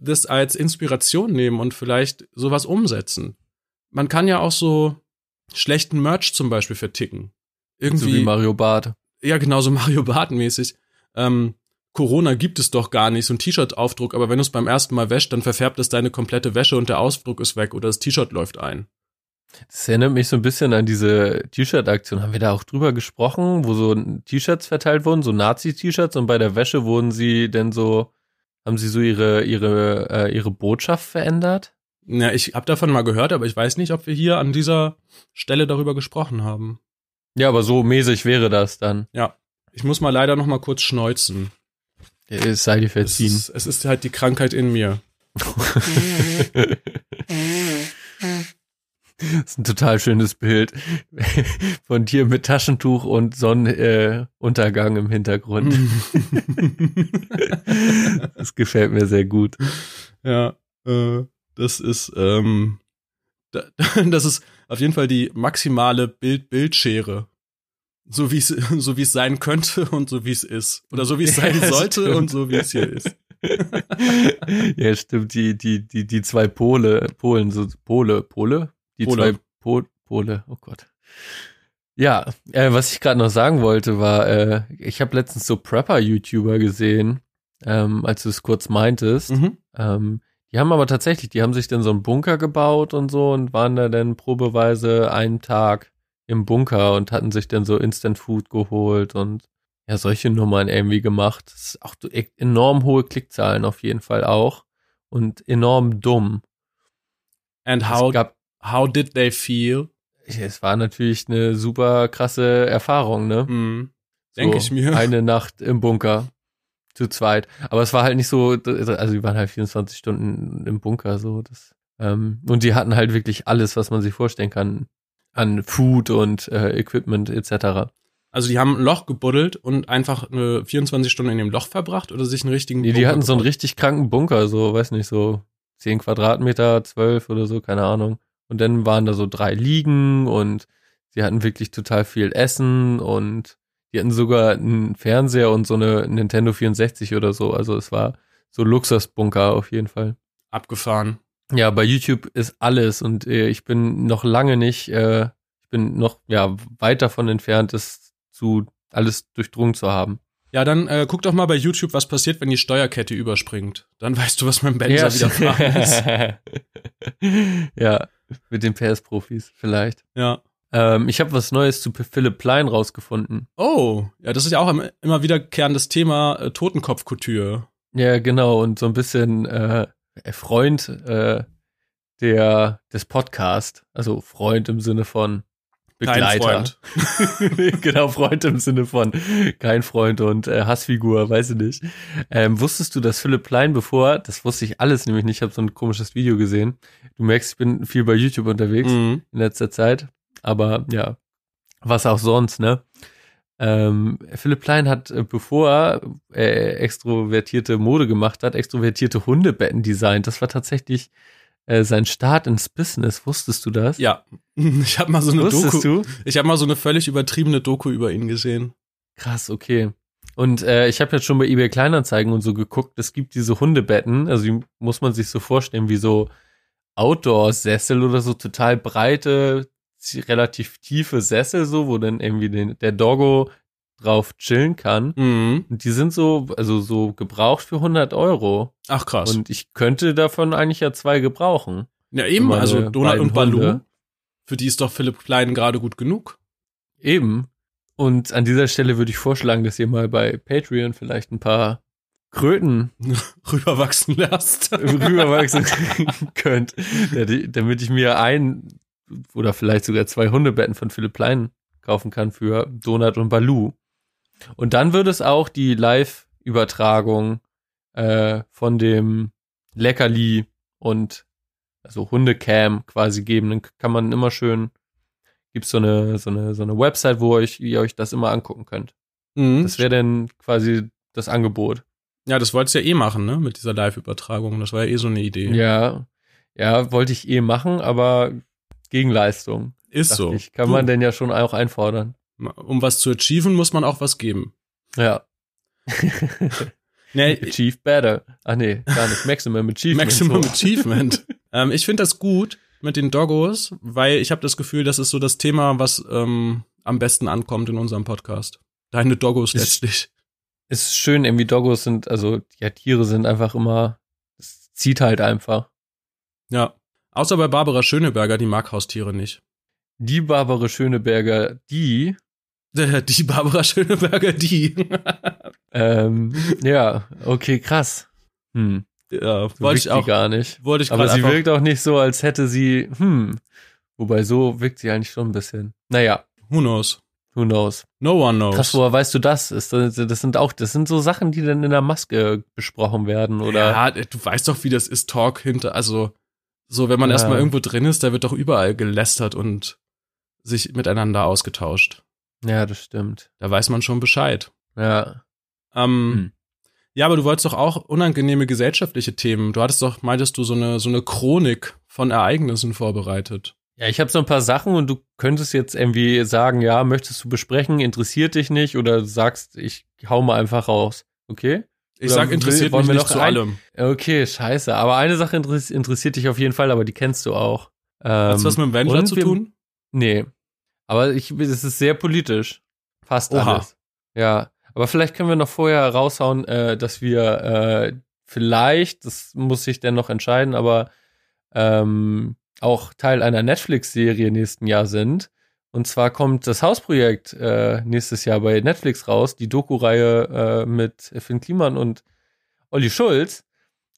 das als Inspiration nehmen und vielleicht sowas umsetzen. Man kann ja auch so schlechten Merch zum Beispiel verticken. Irgendwie, so wie Mario Barth. ja, genauso Mario Barth-mäßig. Ähm, Corona gibt es doch gar nicht, so ein T-Shirt-Aufdruck, aber wenn du es beim ersten Mal wäscht, dann verfärbt es deine komplette Wäsche und der Ausdruck ist weg oder das T-Shirt läuft ein. Das erinnert mich so ein bisschen an diese T-Shirt-Aktion. Haben wir da auch drüber gesprochen, wo so T-Shirts verteilt wurden, so Nazi-T-Shirts und bei der Wäsche wurden sie denn so, haben sie so ihre, ihre, äh, ihre Botschaft verändert? Ja, ich habe davon mal gehört, aber ich weiß nicht, ob wir hier an dieser Stelle darüber gesprochen haben. Ja, aber so mäßig wäre das dann. Ja, ich muss mal leider noch mal kurz schneuzen. Es sei dir Es verziehen. ist, es ist halt die Krankheit in mir. Das ist ein total schönes Bild von dir mit Taschentuch und Sonnenuntergang im Hintergrund. Das gefällt mir sehr gut. ja, äh, das ist, ähm, Das ist auf jeden Fall die maximale Bild-Bild-Schere. So wie es, so wie es sein könnte und so wie es ist. Oder so wie es sein Ja, sollte stimmt. und so wie es hier ist. ja, stimmt, die, die, die, die zwei Pole, Polen, so Pole, Pole? Die Pole. zwei po Pole, oh Gott. Ja, äh, was ich gerade noch sagen wollte, war, äh, ich habe letztens so Prepper-YouTuber gesehen, ähm, als du es kurz meintest. Mhm. Ähm, die haben aber tatsächlich, die haben sich dann so einen Bunker gebaut und so und waren da dann probeweise einen Tag im Bunker und hatten sich dann so Instant Food geholt und ja, solche Nummern irgendwie gemacht. Das ist auch e- enorm hohe Klickzahlen auf jeden Fall auch und enorm dumm. And how, how did they feel? es war natürlich eine super krasse Erfahrung, ne? Mhm. Denke ich mir. Eine Nacht im Bunker. Zu zweit. Aber es war halt nicht so, also die waren halt 24 Stunden im Bunker, so. Das, ähm, und die hatten halt wirklich alles, was man sich vorstellen kann. An Food und äh, Equipment etc. Also die haben ein Loch gebuddelt und einfach eine 24 Stunden in dem Loch verbracht oder sich einen richtigen Nee, die Bunker hatten so einen gebaut? richtig kranken Bunker, so, weiß nicht, so 10 Quadratmeter, 12 oder so, keine Ahnung. Und dann waren da so drei Liegen und sie hatten wirklich total viel Essen und die hatten sogar einen Fernseher und so eine Nintendo 64 oder so. Also es war so Luxusbunker auf jeden Fall. abgefahren. Ja, bei YouTube ist alles und äh, ich bin noch lange nicht, äh, ich bin noch ja weit davon entfernt, es zu alles durchdrungen zu haben. Ja, dann äh, guck doch mal bei YouTube, was passiert, wenn die Steuerkette überspringt. Dann weißt du, was mein Benzer wieder fragen ist. ja, mit den PS-Profis vielleicht. Ja. Ähm, ich habe was Neues zu Philipp Plein rausgefunden. Oh, ja, das ist ja auch im- immer wiederkehrendes Thema äh, Totenkopfkultur. Ja, genau, und so ein bisschen äh, Freund äh, der des Podcast, also Freund im Sinne von Begleiter. Freund. genau, Freund im Sinne von kein Freund und äh, Hassfigur, weiß ich nicht. Ähm, wusstest du, dass Philipp Plein, bevor, das wusste ich alles nämlich nicht, ich habe so ein komisches Video gesehen. Du merkst, ich bin viel bei YouTube unterwegs Mhm. in letzter Zeit, aber ja, was auch sonst, ne? Ähm, Philipp Plein hat, äh, bevor er extrovertierte Mode gemacht hat, extrovertierte Hundebetten designt. Das war tatsächlich äh, sein Start ins Business. Wusstest du das? Ja, ich habe mal so eine Wusstest Doku. du? Ich habe mal so eine völlig übertriebene Doku über ihn gesehen. Krass, okay. Und äh, ich habe jetzt schon bei eBay Kleinanzeigen und so geguckt, es gibt diese Hundebetten, also die muss man sich so vorstellen wie so Outdoor-Sessel oder so total breite, relativ tiefe Sessel so, wo dann irgendwie den, der Doggo drauf chillen kann. Mhm. Und die sind so, also so gebraucht für 100 Euro. Ach krass. Und ich könnte davon eigentlich ja zwei gebrauchen. ja, eben, also Donald und Baloo, Hunde. für die ist doch Philipp Klein gerade gut genug. Eben. Und an dieser Stelle würde ich vorschlagen, dass ihr mal bei Patreon vielleicht ein paar Kröten Rüberwachsen lässt. rüberwachsen könnt, damit ich mir ein oder vielleicht sogar zwei Hundebetten von Philipp Plein kaufen kann für Donut und Baloo. Und dann würde es auch die Live-Übertragung äh, von dem Leckerli und also Hundecam quasi geben. Dann kann man immer schön, gibt's so eine, so eine, so eine Website, wo euch, ihr euch das immer angucken könnt. Mhm. Das wäre dann quasi das Angebot. ja, das wolltest du ja eh machen, ne? Mit dieser Live-Übertragung. Das war ja eh so eine Idee. Ja, ja, wollte ich eh machen, aber Gegenleistung. Ist so. Ich, kann Du, man denn ja schon auch einfordern. Um was zu achieven, muss man auch was geben. Ja. Nee, Achieve better. Ach nee, gar nicht. Maximum Achievement. Maximum so. Achievement. ähm, ich finde das gut mit den Doggos, weil ich habe das Gefühl, das ist so das Thema, was ähm, am besten ankommt in unserem Podcast. Deine Doggos Ist- letztlich. Ist schön, irgendwie Doggos sind, also ja, Tiere sind einfach immer, es zieht halt einfach. Ja. Außer bei Barbara Schöneberger, die mag Haustiere nicht. Die Barbara Schöneberger, die, Die Barbara Schöneberger, die. ähm, ja, okay, krass. Hm, ja, so wollte ich auch. gar nicht. Wollte ich Aber sie wirkt auch nicht so, als hätte sie, hm, wobei so wirkt sie eigentlich schon ein bisschen. Naja, Who knows? who knows. No one knows. Krass, woher weißt du das? Ist, das das sind auch, das sind so Sachen, die dann in der Maske besprochen werden, oder? Ja, du weißt doch, wie das ist, Talk hinter, also so, wenn man Ja. erstmal irgendwo drin ist, da wird doch überall gelästert und sich miteinander ausgetauscht. Ja, das stimmt. Da weiß man schon Bescheid. Ja. Ähm, Hm. Ja, aber du wolltest doch auch unangenehme gesellschaftliche Themen. Du hattest doch, meintest du, so eine, so eine Chronik von Ereignissen vorbereitet. Ja, ich habe so ein paar Sachen und du könntest jetzt irgendwie sagen, ja, möchtest du besprechen, interessiert dich nicht oder du sagst, ich hau mal einfach raus. Okay? Ich sag, interessiert wollen mich wir nicht noch zu rein? allem. Okay, scheiße. Aber eine Sache interess- interessiert dich auf jeden Fall, aber die kennst du auch. Ähm, Hat's was mit dem Wendler zu wir- tun? Nee. Aber ich, es ist sehr politisch. Fast Oha. alles. Ja. Aber vielleicht können wir noch vorher raushauen, äh, dass wir äh, vielleicht, das muss ich dann noch entscheiden, aber ähm, auch Teil einer Netflix-Serie nächsten Jahr sind. Und zwar kommt das Hausprojekt äh, nächstes Jahr bei Netflix raus, die Doku-Reihe äh, mit Finn Kliman und Olli Schulz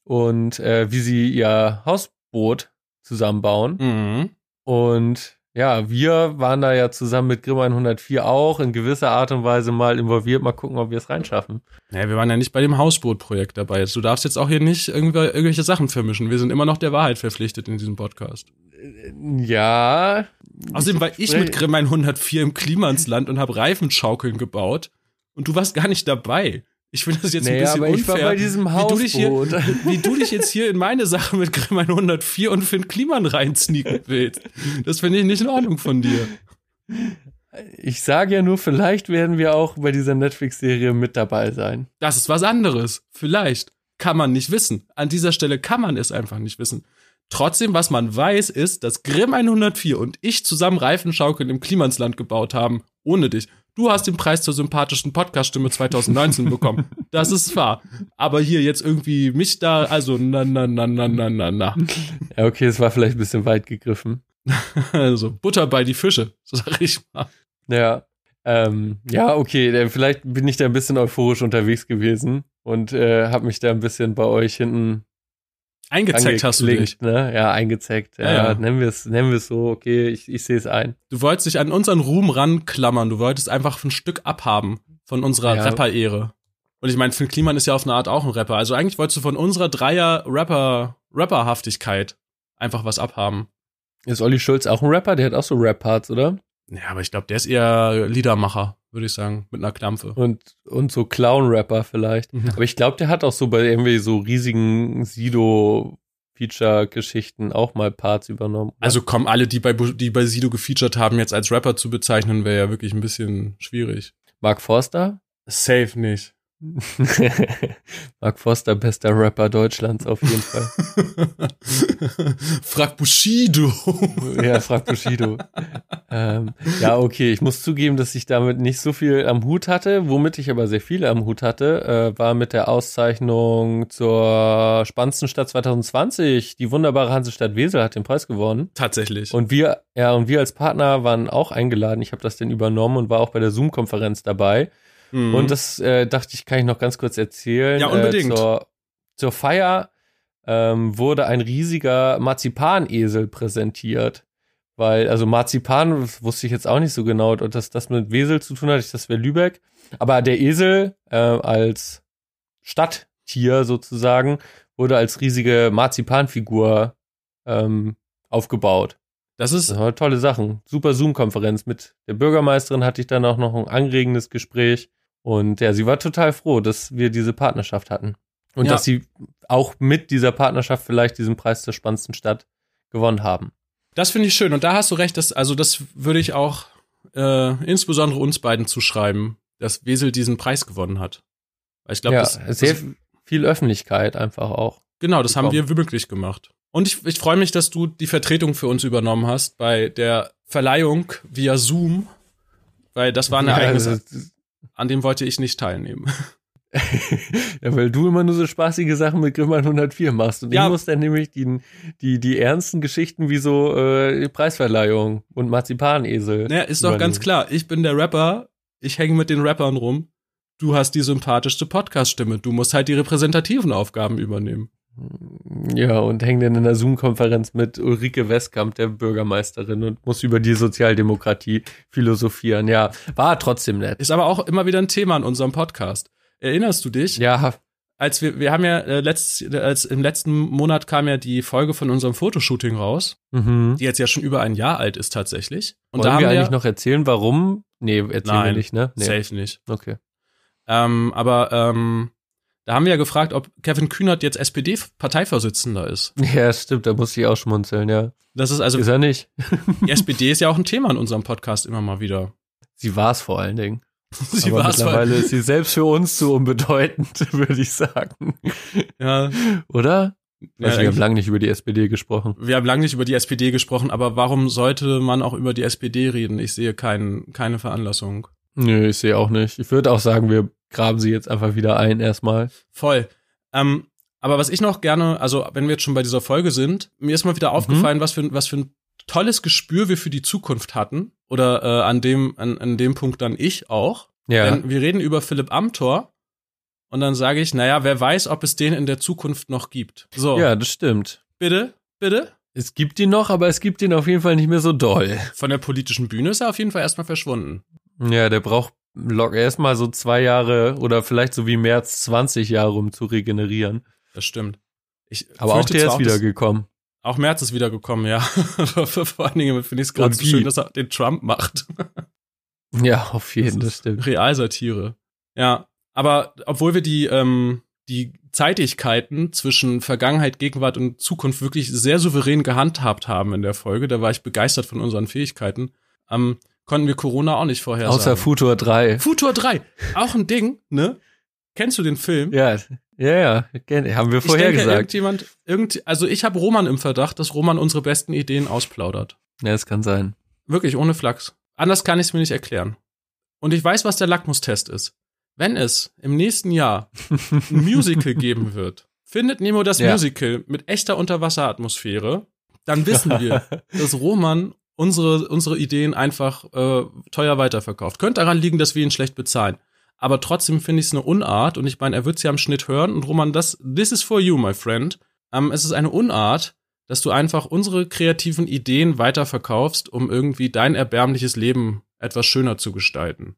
und äh, wie sie ihr Hausboot zusammenbauen. Mhm. Und ja, wir waren da ja zusammen mit Grimm 104 auch in gewisser Art und Weise mal involviert. Mal gucken, ob wir es reinschaffen. Ja, wir waren ja nicht bei dem Hausboot-Projekt dabei. Du darfst jetzt auch hier nicht irgendwelche Sachen vermischen. Wir sind immer noch der Wahrheit verpflichtet in diesem Podcast. Ja. Außerdem war ich mit Grimm 104 im Klimansland und habe Reifenschaukeln gebaut. Und du warst gar nicht dabei. Ich finde das jetzt ein Naja, bisschen aber ich unfair. war bei diesem wie du, dich hier, Hausboot. wie du dich jetzt hier in meine Sache mit Grimm 104 und Finn Kliman reinsneaken willst. Das finde ich nicht in Ordnung von dir. Ich sage ja nur, vielleicht werden wir auch bei dieser Netflix-Serie mit dabei sein. Das ist was anderes. Vielleicht. Kann man nicht wissen. An dieser Stelle kann man es einfach nicht wissen. Trotzdem, was man weiß, ist, dass Grimm 104 und ich zusammen Reifenschaukeln im Klimansland gebaut haben. Ohne dich. Du hast den Preis zur sympathischen Podcast-Stimme 2019 bekommen. Das ist wahr. Aber hier jetzt irgendwie mich da, also na, na, na, na, na, na, na. Ja, okay, es war vielleicht ein bisschen weit gegriffen. Also Butter bei die Fische, sag ich mal. Ja. Ähm, ja, okay, dann vielleicht bin ich da ein bisschen euphorisch unterwegs gewesen und äh, habe mich da ein bisschen bei euch hinten Eingezeckt hast du dich. ne? Ja, eingezeckt. Ja, Ja, ja. nennen wir es, nennen wir es so. Okay, ich, ich sehe es ein. Du wolltest dich an unseren Ruhm ranklammern. Du wolltest einfach ein Stück abhaben von unserer Ja. Rapper-Ehre. Und ich meine, Finn Kliman ist ja auf eine Art auch ein Rapper. Also eigentlich wolltest du von unserer Dreier-Rapper, Rapperhaftigkeit einfach was abhaben. Ist Olli Schulz auch ein Rapper? Der hat auch so Rap-Parts, oder? Ja, aber ich glaube, der ist eher Liedermacher, würde ich sagen, mit einer Klampfe. Und, und so Clown-Rapper vielleicht. Mhm. Aber ich glaube, der hat auch so bei irgendwie so riesigen Sido-Feature-Geschichten auch mal Parts übernommen. Also kommen alle, die bei, die bei Sido gefeatured haben, jetzt als Rapper zu bezeichnen, wäre ja wirklich ein bisschen schwierig. Mark Forster? Safe nicht. Mark Forster, bester Rapper Deutschlands auf jeden Fall. Frag Bushido. ja, frag Bushido. ähm, ja, okay, ich muss zugeben, dass ich damit nicht so viel am Hut hatte. Womit ich aber sehr viel am Hut hatte, äh, war mit der Auszeichnung zur spannendsten Stadt 2020. Die wunderbare Hansestadt Wesel hat den Preis gewonnen. Tatsächlich. Und wir, ja, und wir als Partner waren auch eingeladen. Ich habe das denn übernommen und war auch bei der Zoom-Konferenz dabei. Mhm. Und das äh, dachte ich, kann ich noch ganz kurz erzählen. Ja, unbedingt. Äh, zur, zur Feier ähm, wurde ein riesiger Marzipanesel präsentiert. Weil, also Marzipan wusste ich jetzt auch nicht so genau, dass das mit Wesel zu tun hat. Ich, das wäre Lübeck. Aber der Esel äh, als Stadttier sozusagen wurde als riesige Marzipanfigur ähm, aufgebaut. das ist Das tolle Sachen. Super Zoom-Konferenz mit der Bürgermeisterin hatte ich dann auch noch ein anregendes Gespräch. Und ja, sie war total froh, dass wir diese Partnerschaft hatten. Und Ja. dass sie auch mit dieser Partnerschaft vielleicht diesen Preis zur spannendsten Stadt gewonnen haben. Das finde ich schön. Und da hast du recht, dass, also das würde ich auch äh, insbesondere uns beiden zuschreiben, dass Wesel diesen Preis gewonnen hat. Weil ich glaube, ja, das, sehr das, viel Öffentlichkeit einfach auch. genau, das haben bekommen. wir möglich gemacht. Und ich, ich freue mich, dass du die Vertretung für uns übernommen hast bei der Verleihung via Zoom, weil das war ein Ja, Ereignis, also, an dem wollte ich nicht teilnehmen. ja, weil du immer nur so spaßige Sachen mit Grimmern 104 machst. Und Ja. ich muss dann nämlich die, die, die ernsten Geschichten wie so äh, Preisverleihung und Marzipanesel. Naja, ist doch ganz klar. Ich bin der Rapper, ich hänge mit den Rappern rum. Du hast die sympathischste Podcast-Stimme. Du musst halt die repräsentativen Aufgaben übernehmen. Ja, und hängt dann in einer Zoom-Konferenz mit Ulrike Westkamp, der Bürgermeisterin, und muss über die Sozialdemokratie philosophieren. Ja, war trotzdem nett. Ist aber auch immer wieder ein Thema in unserem Podcast. Erinnerst du dich? Ja, Als wir, wir haben ja äh, letzt, als im letzten Monat kam ja die Folge von unserem Fotoshooting raus, mhm. die jetzt ja schon über ein Jahr alt ist tatsächlich. Und Wollen da haben wir wir eigentlich noch erzählen, warum? Nee, erzählen wir Nein, nicht, ne? Nee. safe nicht. Okay. Ähm, aber ähm, Da haben wir ja gefragt, ob Kevin Kühnert jetzt SPD-Parteivorsitzender ist. Ja, stimmt, da muss ich auch schmunzeln, ja. Das ist also, Ist er nicht. die SPD ist ja auch ein Thema in unserem Podcast immer mal wieder. Sie war es vor allen Dingen. Sie Aber mittlerweile ist sie selbst für uns zu unbedeutend, würde ich sagen. Ja, Oder? ja Also wir haben lange nicht über die SPD gesprochen. wir haben lange nicht über die SPD gesprochen, aber warum sollte man auch über die SPD reden? Ich sehe kein, keine Veranlassung. Nö, ich sehe auch nicht. Ich würde auch sagen, wir graben sie jetzt einfach wieder ein erstmal. Voll. Ähm, aber was ich noch gerne, also wenn wir jetzt schon bei dieser Folge sind, mir ist mal wieder Mhm. aufgefallen, was für, ein- was für ein tolles Gespür wir für die Zukunft hatten. Oder äh, an dem, an, an dem Punkt dann ich auch. Ja. Denn wir reden über Philipp Amthor und dann sage ich, naja, wer weiß, ob es den in der Zukunft noch gibt. So, ja, das stimmt. bitte, bitte. Es gibt ihn noch, aber es gibt ihn auf jeden Fall nicht mehr so doll. Von der politischen Bühne ist er auf jeden Fall erstmal verschwunden. Ja, der braucht erstmal so zwei Jahre oder vielleicht so wie März 20 Jahre, um zu regenerieren. Das stimmt. Ich Aber auch der ist wieder dass- gekommen. Auch Merz ist wiedergekommen, ja. Vor allen Dingen finde ich es gerade so schön, dass er den Trump macht. Ja, auf jeden, das ist stimmt. Realsatire. Ja, aber obwohl wir die, ähm, die Zeitigkeiten zwischen Vergangenheit, Gegenwart und Zukunft wirklich sehr souverän gehandhabt haben in der Folge, da war ich begeistert von unseren Fähigkeiten, ähm, konnten wir Corona auch nicht vorhersagen. Außer Futur 3. Futur 3, auch ein Ding, ne? Kennst du den Film? Ja, ja, ja, haben wir vorher denke, gesagt. irgendjemand, irgend, also ich habe Roman im Verdacht, dass Roman unsere besten Ideen ausplaudert. Ja, es kann sein. Wirklich, ohne Flachs. Anders kann ich es mir nicht erklären. Und ich weiß, was der Lackmustest ist. Wenn es im nächsten Jahr ein Musical geben wird, findet Nemo das Ja. Musical mit echter Unterwasseratmosphäre, dann wissen wir, dass Roman unsere, unsere Ideen einfach äh, teuer weiterverkauft. Könnte daran liegen, dass wir ihn schlecht bezahlen. Aber trotzdem finde ich es eine Unart und ich meine, er wird ja am Schnitt hören und Roman, das, this is for you, my friend. Ähm, es ist eine Unart, dass du einfach unsere kreativen Ideen weiterverkaufst, um irgendwie dein erbärmliches Leben etwas schöner zu gestalten.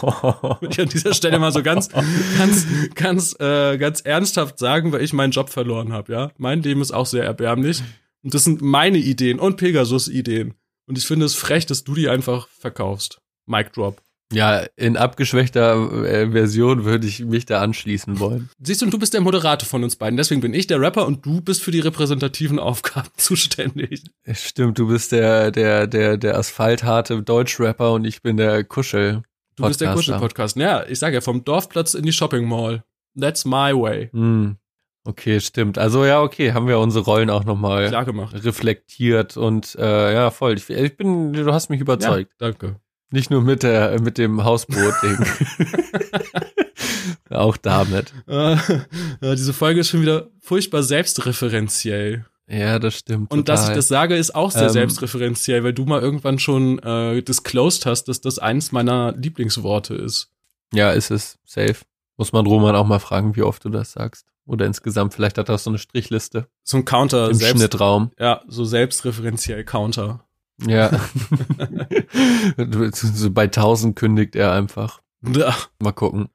Würde ich an dieser Stelle mal so ganz, ganz, ganz, äh, ganz ernsthaft sagen, weil ich meinen Job verloren habe, ja. Mein Leben ist auch sehr erbärmlich. Und das sind meine Ideen und Pegasus-Ideen. Und ich finde es frech, dass du die einfach verkaufst. Mic drop. Ja, in abgeschwächter äh, Version würde ich mich da anschließen wollen. Siehst du, und du bist der Moderator von uns beiden. Deswegen bin ich der Rapper und du bist für die repräsentativen Aufgaben zuständig. Stimmt, du bist der, der, der, der asphaltharte Deutschrapper und ich bin der Kuschel. Du bist der Podcaster. Kuschel-Podcast. Ja, ich sage ja, vom Dorfplatz in die Shopping Mall. That's my way. Hm. Okay, stimmt. Also ja, okay, haben wir unsere Rollen auch nochmal Klar gemacht. reflektiert und äh, ja, voll. Ich, ich bin, du hast mich überzeugt. Ja, danke. Nicht nur mit der, mit dem Hausboot-Ding. auch damit. Äh, ja, diese Folge ist schon wieder furchtbar selbstreferenziell. Ja, das stimmt. Und dass ich total. das sage, ist auch sehr Ähm, selbstreferenziell, weil du mal irgendwann schon äh, disclosed hast, dass das eins meiner Lieblingsworte ist. Ja, ist es. Safe. Muss man Roman auch mal fragen, wie oft du das sagst. Oder insgesamt, vielleicht hat er auch so eine Strichliste So ein Counter, im selbst, Schnittraum. ja, so selbstreferenziell Counter. Ja. so bei 1000 kündigt er einfach. Ja. Mal gucken.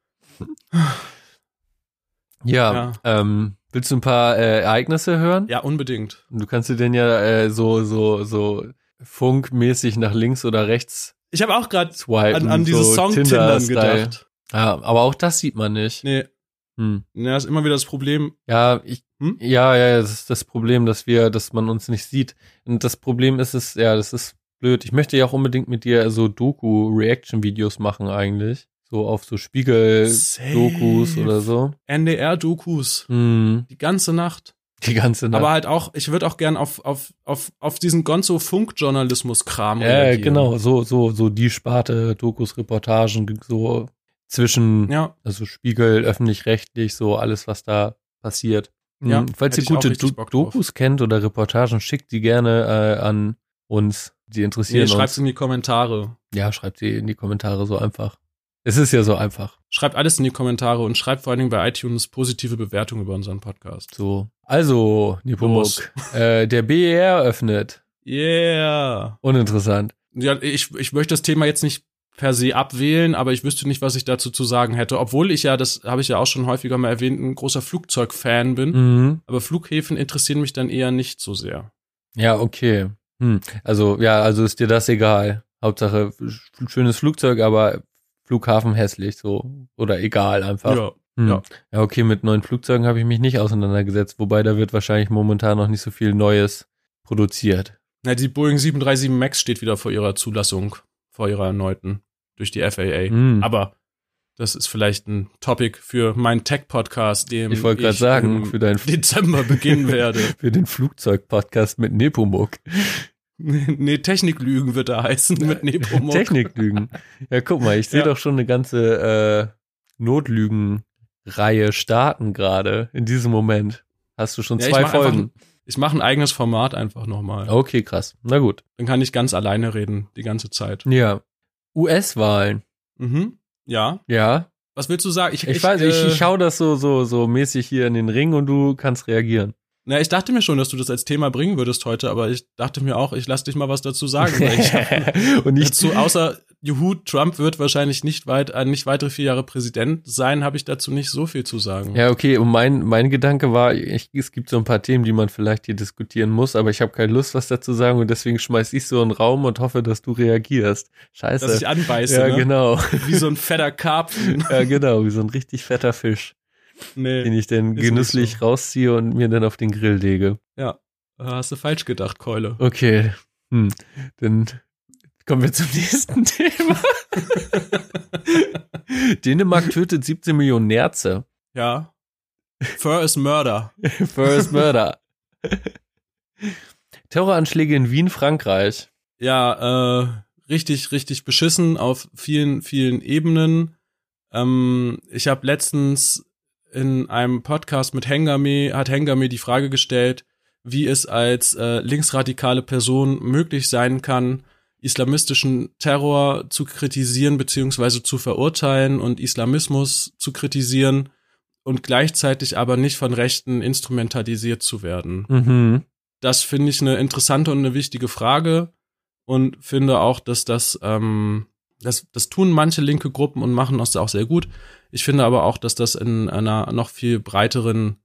Ja, Ja. Ähm, willst du ein paar äh, Ereignisse hören? Ja, unbedingt. Du kannst dir denn ja äh, so, so, so funkmäßig nach links oder rechts Ich habe auch gerade an, an dieses so Song Tindern Tinder-Style. gedacht. Ja, aber auch das sieht man nicht. Nee, Hm. ja, ist immer wieder das Problem. Ja, ich, Hm? ja, ja, das ist das Problem, dass wir, dass man uns nicht sieht. Und das Problem ist es, ja, das ist blöd. Ich möchte ja auch unbedingt mit dir so Doku-Reaction-Videos machen eigentlich. So auf so Spiegel-Dokus oder so. NDR-Dokus. Hm, Die ganze Nacht. die ganze Nacht. Aber halt auch, ich würde auch gern auf, auf, auf, auf diesen Gonzo-Funk-Journalismus-Kram ja, reagieren. genau, so, so, so die Sparte, Dokus, Reportagen, so zwischen, Ja, also Spiegel, öffentlich-rechtlich, so alles, was da passiert. Ja, Hm, Falls ihr gute Do. Dokus kennt oder Reportagen, schickt die gerne äh, an uns. Die nee, interessieren schreibt's uns. in die Kommentare. Ja, schreibt sie in die Kommentare so einfach. Es ist ja so einfach. Schreibt alles in die Kommentare und schreibt vor allen Dingen bei iTunes positive Bewertungen über unseren Podcast. So. Also, Nepomuk, äh, der BER öffnet. Yeah. Uninteressant. Ja, ich, ich möchte das Thema jetzt nicht per se abwählen, aber ich wüsste nicht, was ich dazu zu sagen hätte. Obwohl ich ja, das habe ich ja auch schon häufiger mal erwähnt, ein großer Flugzeugfan bin. Mhm. Aber Flughäfen interessieren mich dann eher nicht so sehr. Ja, okay. Hm. Also, ja, also ist dir das egal. Hauptsache sch- schönes Flugzeug, aber Flughafen hässlich, so. Oder egal einfach. Ja. Hm. Ja. Ja. okay, mit neuen Flugzeugen habe ich mich nicht auseinandergesetzt, wobei da wird wahrscheinlich momentan noch nicht so viel Neues produziert. Na, die Boeing 737 MAX steht wieder vor ihrer Zulassung, vor ihrer erneuten, durch die FAA. Hm. Aber das ist vielleicht ein Topic für meinen Tech-Podcast, dem Ich wollte gerade sagen, im für deinen Dezember beginnen werde. für den Flugzeug-Podcast mit Nepomuk. nee, Techniklügen wird er heißen mit Nepomuk. Techniklügen. Ja, guck mal, ich sehe Ja. doch schon eine ganze äh, Notlügen-Reihe starten gerade in diesem Moment. Hast du schon Ja, ich zwei einfach Folgen? Ich mache ein eigenes Format einfach nochmal. Okay, krass. Na gut. Dann kann ich ganz alleine reden, die ganze Zeit. Ja. US-Wahlen. Mhm. Ja. Ja. Was willst du sagen? Ich, weiß, ich, äh, ich schau das so, so, so mäßig hier in den Ring und du kannst reagieren. Na, ich dachte mir schon, dass du das als Thema bringen würdest heute, aber ich dachte mir auch, ich lass dich mal was dazu sagen. Ich und ich, dazu, außer Juhu, Trump wird wahrscheinlich nicht weit, äh, nicht weitere vier Jahre Präsident sein, habe ich dazu nicht so viel zu sagen. Ja, okay, und mein, mein Gedanke war, ich, es gibt so ein paar Themen, die man vielleicht hier diskutieren muss, aber ich habe keine Lust, was dazu sagen und deswegen schmeiß ich so einen Raum und hoffe, dass du reagierst. Scheiße. Dass ich anbeiße, ja, ne? genau. Wie so ein fetter Karpfen. ja, genau, wie so ein richtig fetter Fisch, den nee, ich dann genüsslich nicht rausziehe und mir dann auf den Grill lege. ja. Hast du falsch gedacht, Keule. Okay, hm. dann kommen wir zum nächsten Thema. Dänemark tötet 17 Millionen Nerze. Ja. Fur is Murder. First Murder. Terroranschläge in Wien, Frankreich. Ja, äh, richtig, richtig beschissen auf vielen, vielen Ebenen. Ähm, ich habe letztens in einem Podcast mit Hengame, hat Hengame die Frage gestellt, wie es als äh, linksradikale Person möglich sein kann, islamistischen Terror zu kritisieren beziehungsweise zu verurteilen und Islamismus zu kritisieren und gleichzeitig aber nicht von Rechten instrumentalisiert zu werden. Mhm. Das finde ich eine interessante und eine wichtige Frage und finde auch, dass das, ähm, das, das tun manche linke Gruppen und machen das auch sehr gut. Ich finde aber auch, dass das in einer noch viel breiteren,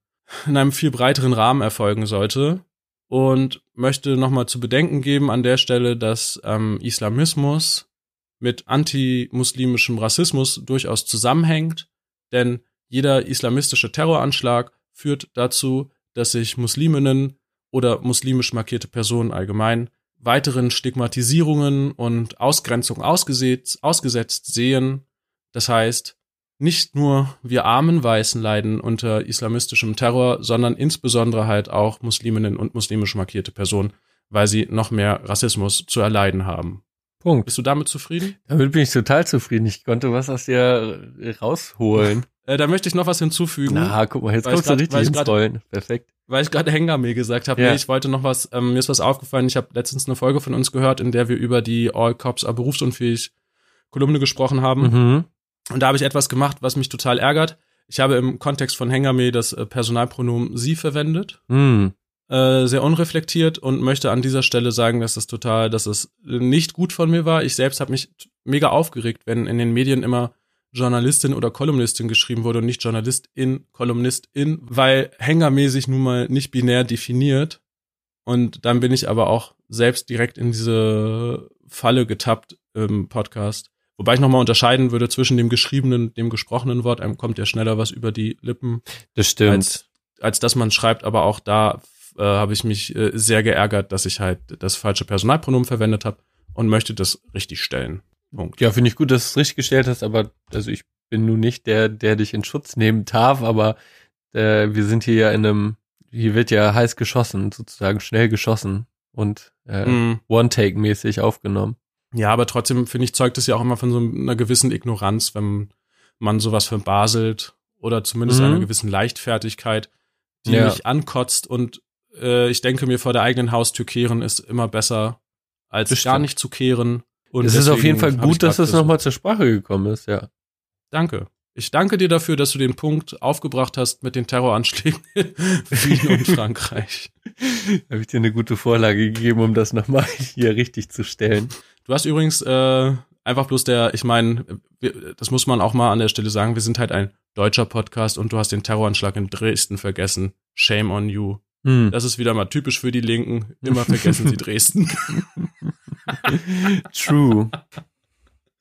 in einem viel breiteren Rahmen erfolgen sollte und möchte nochmal zu bedenken geben an der Stelle, dass ähm, Islamismus mit antimuslimischem Rassismus durchaus zusammenhängt, denn jeder islamistische Terroranschlag führt dazu, dass sich Musliminnen oder muslimisch markierte Personen allgemein weiteren Stigmatisierungen und Ausgrenzung ausgesetzt, ausgesetzt sehen. Das heißt, nicht nur wir armen Weißen leiden unter islamistischem Terror, sondern insbesondere halt auch Musliminnen und muslimisch markierte Personen, weil sie noch mehr Rassismus zu erleiden haben. Punkt. Bist du damit zufrieden? Damit bin ich total zufrieden. Ich konnte was aus dir rausholen. Äh, da möchte ich noch was hinzufügen. Na, guck mal, jetzt kommst du richtig ins grad- Rollen. Perfekt. weil ich gerade Hengame gesagt habe, Ja. nee, ich wollte noch was, ähm, mir ist was aufgefallen, ich habe letztens eine Folge von uns gehört, in der wir über die All Cops are berufsunfähig Kolumne gesprochen haben. Mhm. Und da habe ich etwas gemacht, was mich total ärgert. Ich habe im Kontext von Hengame das äh, Personalpronomen sie verwendet, Mhm. äh, sehr unreflektiert und möchte an dieser Stelle sagen, dass das total, dass es nicht gut von mir war. Ich selbst habe mich mega aufgeregt, wenn in den Medien immer Journalistin oder Kolumnistin geschrieben wurde und nicht Journalistin, Kolumnistin, weil Hengame sich nun mal nicht binär definiert. Und dann bin ich aber auch selbst direkt in diese Falle getappt im Podcast. Wobei ich nochmal unterscheiden würde zwischen dem geschriebenen und dem gesprochenen Wort. Einem kommt ja schneller was über die Lippen, Das stimmt. als, als dass man schreibt. Aber auch da äh, habe ich mich äh, sehr geärgert, dass ich halt das falsche Personalpronomen verwendet habe und möchte das richtig stellen. Punkt. Ja, finde ich gut, dass du es richtig gestellt hast, aber also ich bin nun nicht der, der dich in Schutz nehmen darf, aber äh, wir sind hier ja in einem, hier wird ja heiß geschossen, sozusagen schnell geschossen und äh, Mm. One-Take-mäßig aufgenommen. Ja, aber trotzdem finde ich, zeugt es ja auch immer von so einer gewissen Ignoranz, wenn man sowas verbaselt oder zumindest Mhm. einer gewissen Leichtfertigkeit, die Ja. mich ankotzt und äh, ich denke mir, vor der eigenen Haustür kehren ist immer besser, als Das gar nicht zu kehren. Und es ist auf jeden Fall gut, dass es nochmal zur Sprache gekommen ist, ja. Danke. Ich danke dir dafür, dass du den Punkt aufgebracht hast mit den Terroranschlägen in Wien und Frankreich. Habe ich dir eine gute Vorlage gegeben, um das nochmal hier richtig zu stellen. Du hast übrigens äh, einfach bloß der, ich meine, das muss man auch mal an der Stelle sagen, wir sind halt ein deutscher Podcast und du hast den Terroranschlag in Dresden vergessen. Shame on you. Hm. Das ist wieder mal typisch für die Linken. Immer vergessen sie Dresden. True.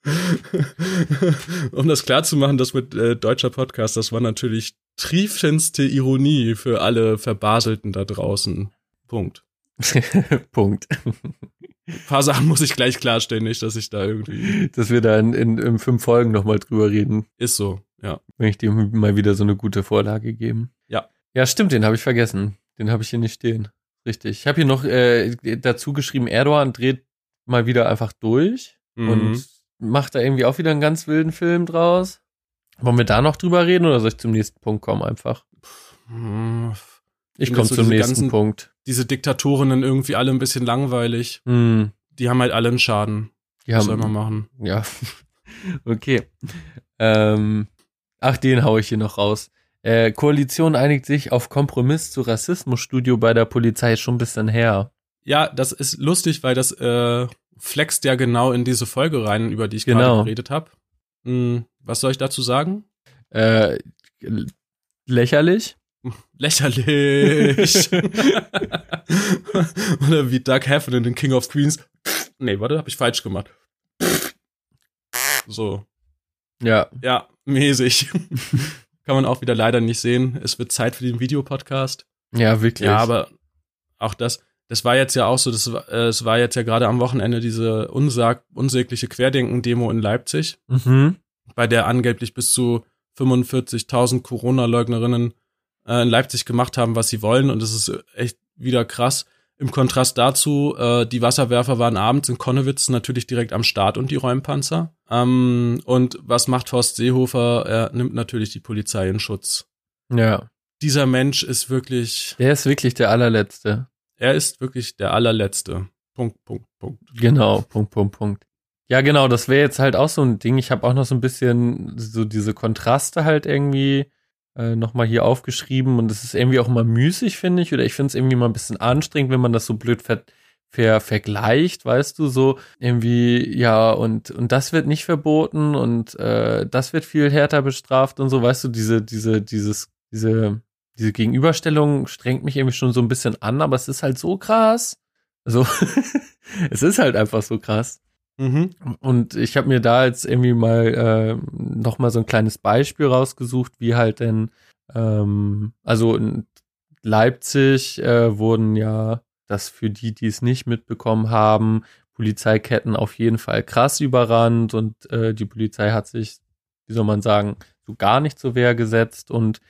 um das klar zu machen, das mit äh, deutscher Podcast, das war natürlich triefendste Ironie für alle Verbaselten da draußen. Punkt. Punkt. Ein paar Sachen muss ich gleich klarstellen, nicht, dass ich da irgendwie. Dass wir da in, in, in fünf Folgen nochmal drüber reden. Ist so, ja. Wenn ich dir mal wieder so eine gute Vorlage geben. Ja. Ja, stimmt, den habe ich vergessen. Den habe ich hier nicht stehen. Richtig. Ich habe hier noch äh, dazu geschrieben, Erdogan dreht mal wieder einfach durch Mhm. und macht da irgendwie auch wieder einen ganz wilden Film draus. Wollen wir da noch drüber reden oder soll ich zum nächsten Punkt kommen einfach? Hm, Ich komme so zum nächsten ganzen- Punkt. Diese Diktatorinnen irgendwie alle ein bisschen langweilig. Hm, Die haben halt alle einen Schaden. die Was soll haben, man machen? Ja. okay. Ähm, ach, den hau ich hier noch raus. Äh, Koalition einigt sich auf Kompromiss zu Rassismusstudio bei der Polizei schon ein bisschen her. Ja, das ist lustig, weil das äh, flext ja genau in diese Folge rein, über die ich Genau. gerade geredet habe. Hm, was soll ich dazu sagen? Äh, lächerlich? Lächerlich. Oder wie Doug Heffernan in den King of Queens. Nee, warte, habe ich falsch gemacht. So, Ja. ja, mäßig. Kann man auch wieder leider nicht sehen. Es wird Zeit für den Videopodcast. Ja, wirklich. Ja, aber auch das, das war jetzt ja auch so, das war, äh, es war jetzt ja gerade am Wochenende diese unsag, unsägliche Querdenken-Demo in Leipzig, Mhm. bei der angeblich bis zu 45.000 Corona-Leugnerinnen äh, in Leipzig gemacht haben, was sie wollen. Und das ist echt wieder krass. Im Kontrast dazu, äh, die Wasserwerfer waren abends in Konnewitz natürlich direkt am Start und die Räumpanzer. Ähm, und was macht Horst Seehofer? Er nimmt natürlich die Polizei in Schutz. Ja. Dieser Mensch ist wirklich, Der ist wirklich der allerletzte. er ist wirklich der allerletzte. Punkt, Punkt, Punkt. Genau, Punkt, Punkt, Punkt. Ja, genau, das wäre jetzt halt auch so ein Ding. Ich habe auch noch so ein bisschen so diese Kontraste halt irgendwie äh, nochmal hier aufgeschrieben und es ist irgendwie auch immer müßig, finde ich, oder ich finde es irgendwie mal ein bisschen anstrengend, wenn man das so blöd ver ver vergleicht, weißt du, so irgendwie, ja, und, und das wird nicht verboten und äh, das wird viel härter bestraft und so, weißt du, diese, diese, dieses, diese, diese Gegenüberstellung strengt mich irgendwie schon so ein bisschen an, aber es ist halt so krass. Also, es ist halt einfach so krass. Mhm. Und ich habe mir da jetzt irgendwie mal äh, noch mal so ein kleines Beispiel rausgesucht, wie halt denn, ähm, also in Leipzig äh, wurden ja, das für die, die es nicht mitbekommen haben, Polizeiketten auf jeden Fall krass überrannt und äh, die Polizei hat sich, wie soll man sagen, so gar nicht zur Wehr gesetzt und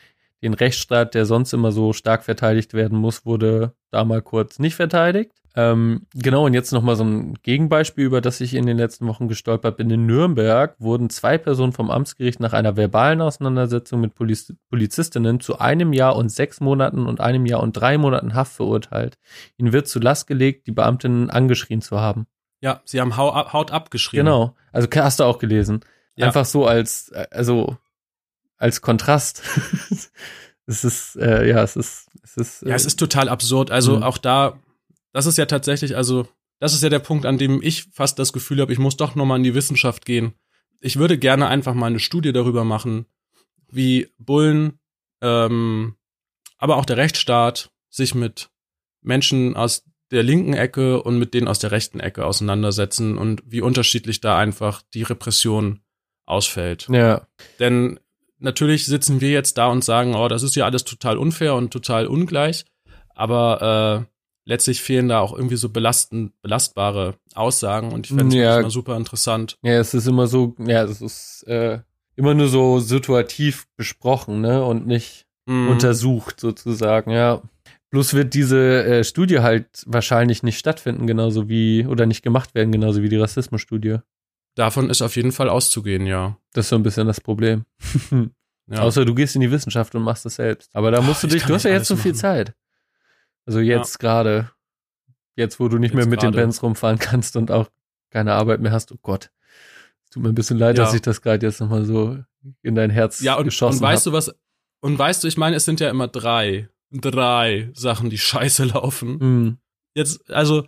den Rechtsstaat, der sonst immer so stark verteidigt werden muss, wurde da mal kurz nicht verteidigt. Ähm, genau, und jetzt nochmal so ein Gegenbeispiel, über das ich in den letzten Wochen gestolpert bin. In Nürnberg wurden zwei Personen vom Amtsgericht nach einer verbalen Auseinandersetzung mit Poliz Polizistinnen zu einem Jahr und sechs Monaten und einem Jahr und drei Monaten Haft verurteilt. Ihnen wird zu Last gelegt, die Beamtinnen angeschrien zu haben. Ja, sie haben Hau Haut abgeschrieben. Genau. Also hast du auch gelesen. Ja. Einfach so als, äh, also als Kontrast. es ist, äh, ja, es ist, es ist. Ja, es ist total absurd. Also Mhm. auch da, das ist ja tatsächlich, also das ist ja der Punkt, an dem ich fast das Gefühl habe, ich muss doch nochmal in die Wissenschaft gehen. Ich würde gerne einfach mal eine Studie darüber machen, wie Bullen, ähm, aber auch der Rechtsstaat sich mit Menschen aus der linken Ecke und mit denen aus der rechten Ecke auseinandersetzen und wie unterschiedlich da einfach die Repression ausfällt. ja, Denn natürlich sitzen wir jetzt da und sagen, oh, das ist ja alles total unfair und total ungleich. Aber äh, letztlich fehlen da auch irgendwie so belasten, belastbare Aussagen und ich fände es Ja. mal super interessant. ja, es ist immer so, ja, es ist äh, immer nur so situativ besprochen, ne, und nicht Mhm. untersucht sozusagen, ja. Bloß wird diese äh, Studie halt wahrscheinlich nicht stattfinden, genauso wie, oder nicht gemacht werden, genauso wie die Rassismusstudie. Davon ist auf jeden Fall auszugehen, ja. Das ist so ein bisschen das Problem. ja. Außer du gehst in die Wissenschaft und machst das selbst. Aber da musst du ich dich, du hast ja jetzt so viel. Zeit. Also jetzt gerade, jetzt wo du nicht mehr Jetzt mit den gerade. Bands rumfahren kannst und auch keine Arbeit mehr hast. Oh Gott. Es tut mir ein bisschen leid, Ja. dass ich das gerade jetzt nochmal so in dein Herz ja, und, geschossen und weißt habe. du was? Und weißt du, ich meine, es sind ja immer drei, drei Sachen, die scheiße laufen. Hm. Jetzt, also,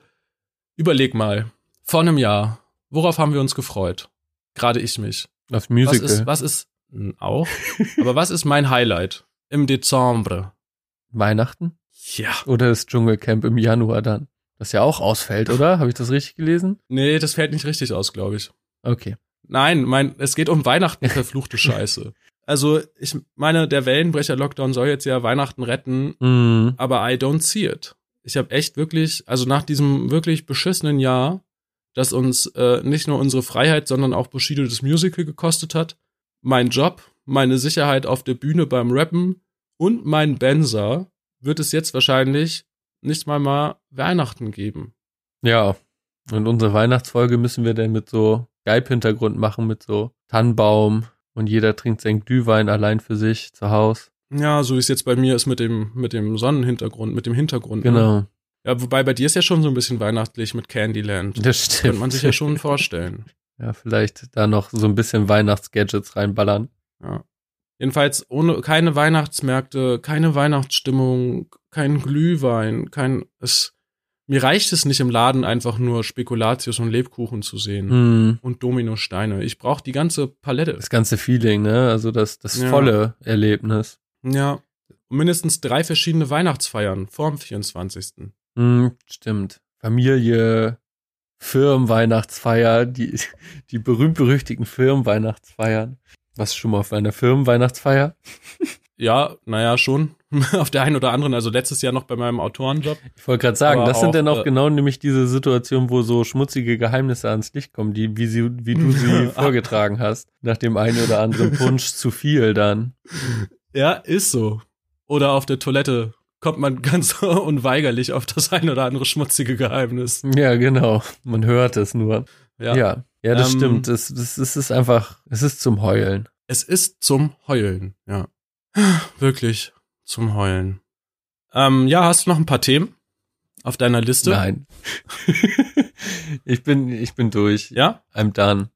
überleg mal. Vor einem Jahr, worauf haben wir uns gefreut? Gerade ich mich. Das Was Musical. ist, was ist, auch, aber was ist mein Highlight im Dezember? Weihnachten? Ja. Oder das Dschungelcamp im Januar dann? Das ja auch ausfällt, oder? Habe ich das richtig gelesen? Nee, das fällt nicht richtig aus, glaube ich. Okay. Nein, mein, es geht um Weihnachten, verfluchte Scheiße. Also, ich meine, der Wellenbrecher-Lockdown soll jetzt ja Weihnachten retten, Mhm. aber I don't see it. Ich habe echt wirklich, also nach diesem wirklich beschissenen Jahr, das uns äh, nicht nur unsere Freiheit, sondern auch Bushido das Musical gekostet hat, mein Job, meine Sicherheit auf der Bühne beim Rappen und mein Benzer, wird es jetzt wahrscheinlich nicht mal mal Weihnachten geben. Ja. Und unsere Weihnachtsfolge müssen wir dann mit so Skype-Hintergrund machen, mit so Tannenbaum und jeder trinkt seinen Glühwein allein für sich zu Hause. Ja, so wie es jetzt bei mir ist mit dem, mit dem Sonnenhintergrund, mit dem Hintergrund. Ne? Genau. Ja, wobei bei dir ist ja schon so ein bisschen weihnachtlich mit Candyland. Das stimmt. Könnte man sich ja schon vorstellen. Ja, vielleicht da noch so ein bisschen Weihnachtsgadgets reinballern. Ja. Jedenfalls ohne keine Weihnachtsmärkte, keine Weihnachtsstimmung, kein Glühwein, kein es mir reicht es nicht im Laden einfach nur Spekulatius und Lebkuchen zu sehen Hm. und Dominosteine. Ich brauche die ganze Palette. Das ganze Feeling, ne? Also das, das Ja. volle Erlebnis. Ja. Mindestens drei verschiedene Weihnachtsfeiern vorm 24. Hm, stimmt. Familie, Firmenweihnachtsfeier, die, die berühmt-berüchtigten Firmenweihnachtsfeiern. Was schon mal auf einer Firmenweihnachtsfeier? Ja, naja, schon. Auf der einen oder anderen, also letztes Jahr noch bei meinem Autorenjob. Ich wollte gerade sagen, Aber das sind auch, dann auch äh, genau nämlich diese Situationen, wo so schmutzige Geheimnisse ans Licht kommen, die, wie, sie, wie du sie vorgetragen hast. Nach dem einen oder anderen Punsch zu viel dann. Ja, ist so. Oder auf der Toilette kommt man ganz unweigerlich auf das ein oder andere schmutzige Geheimnis. Ja, genau. Man hört es nur. Ja, ja, das Ähm, stimmt. Das, das, das ist einfach, es ist zum Heulen. Es ist zum Heulen, ja. Wirklich zum Heulen. Ähm, ja, hast du noch ein paar Themen auf deiner Liste? Nein. ich bin, ich bin durch. Ja? I'm done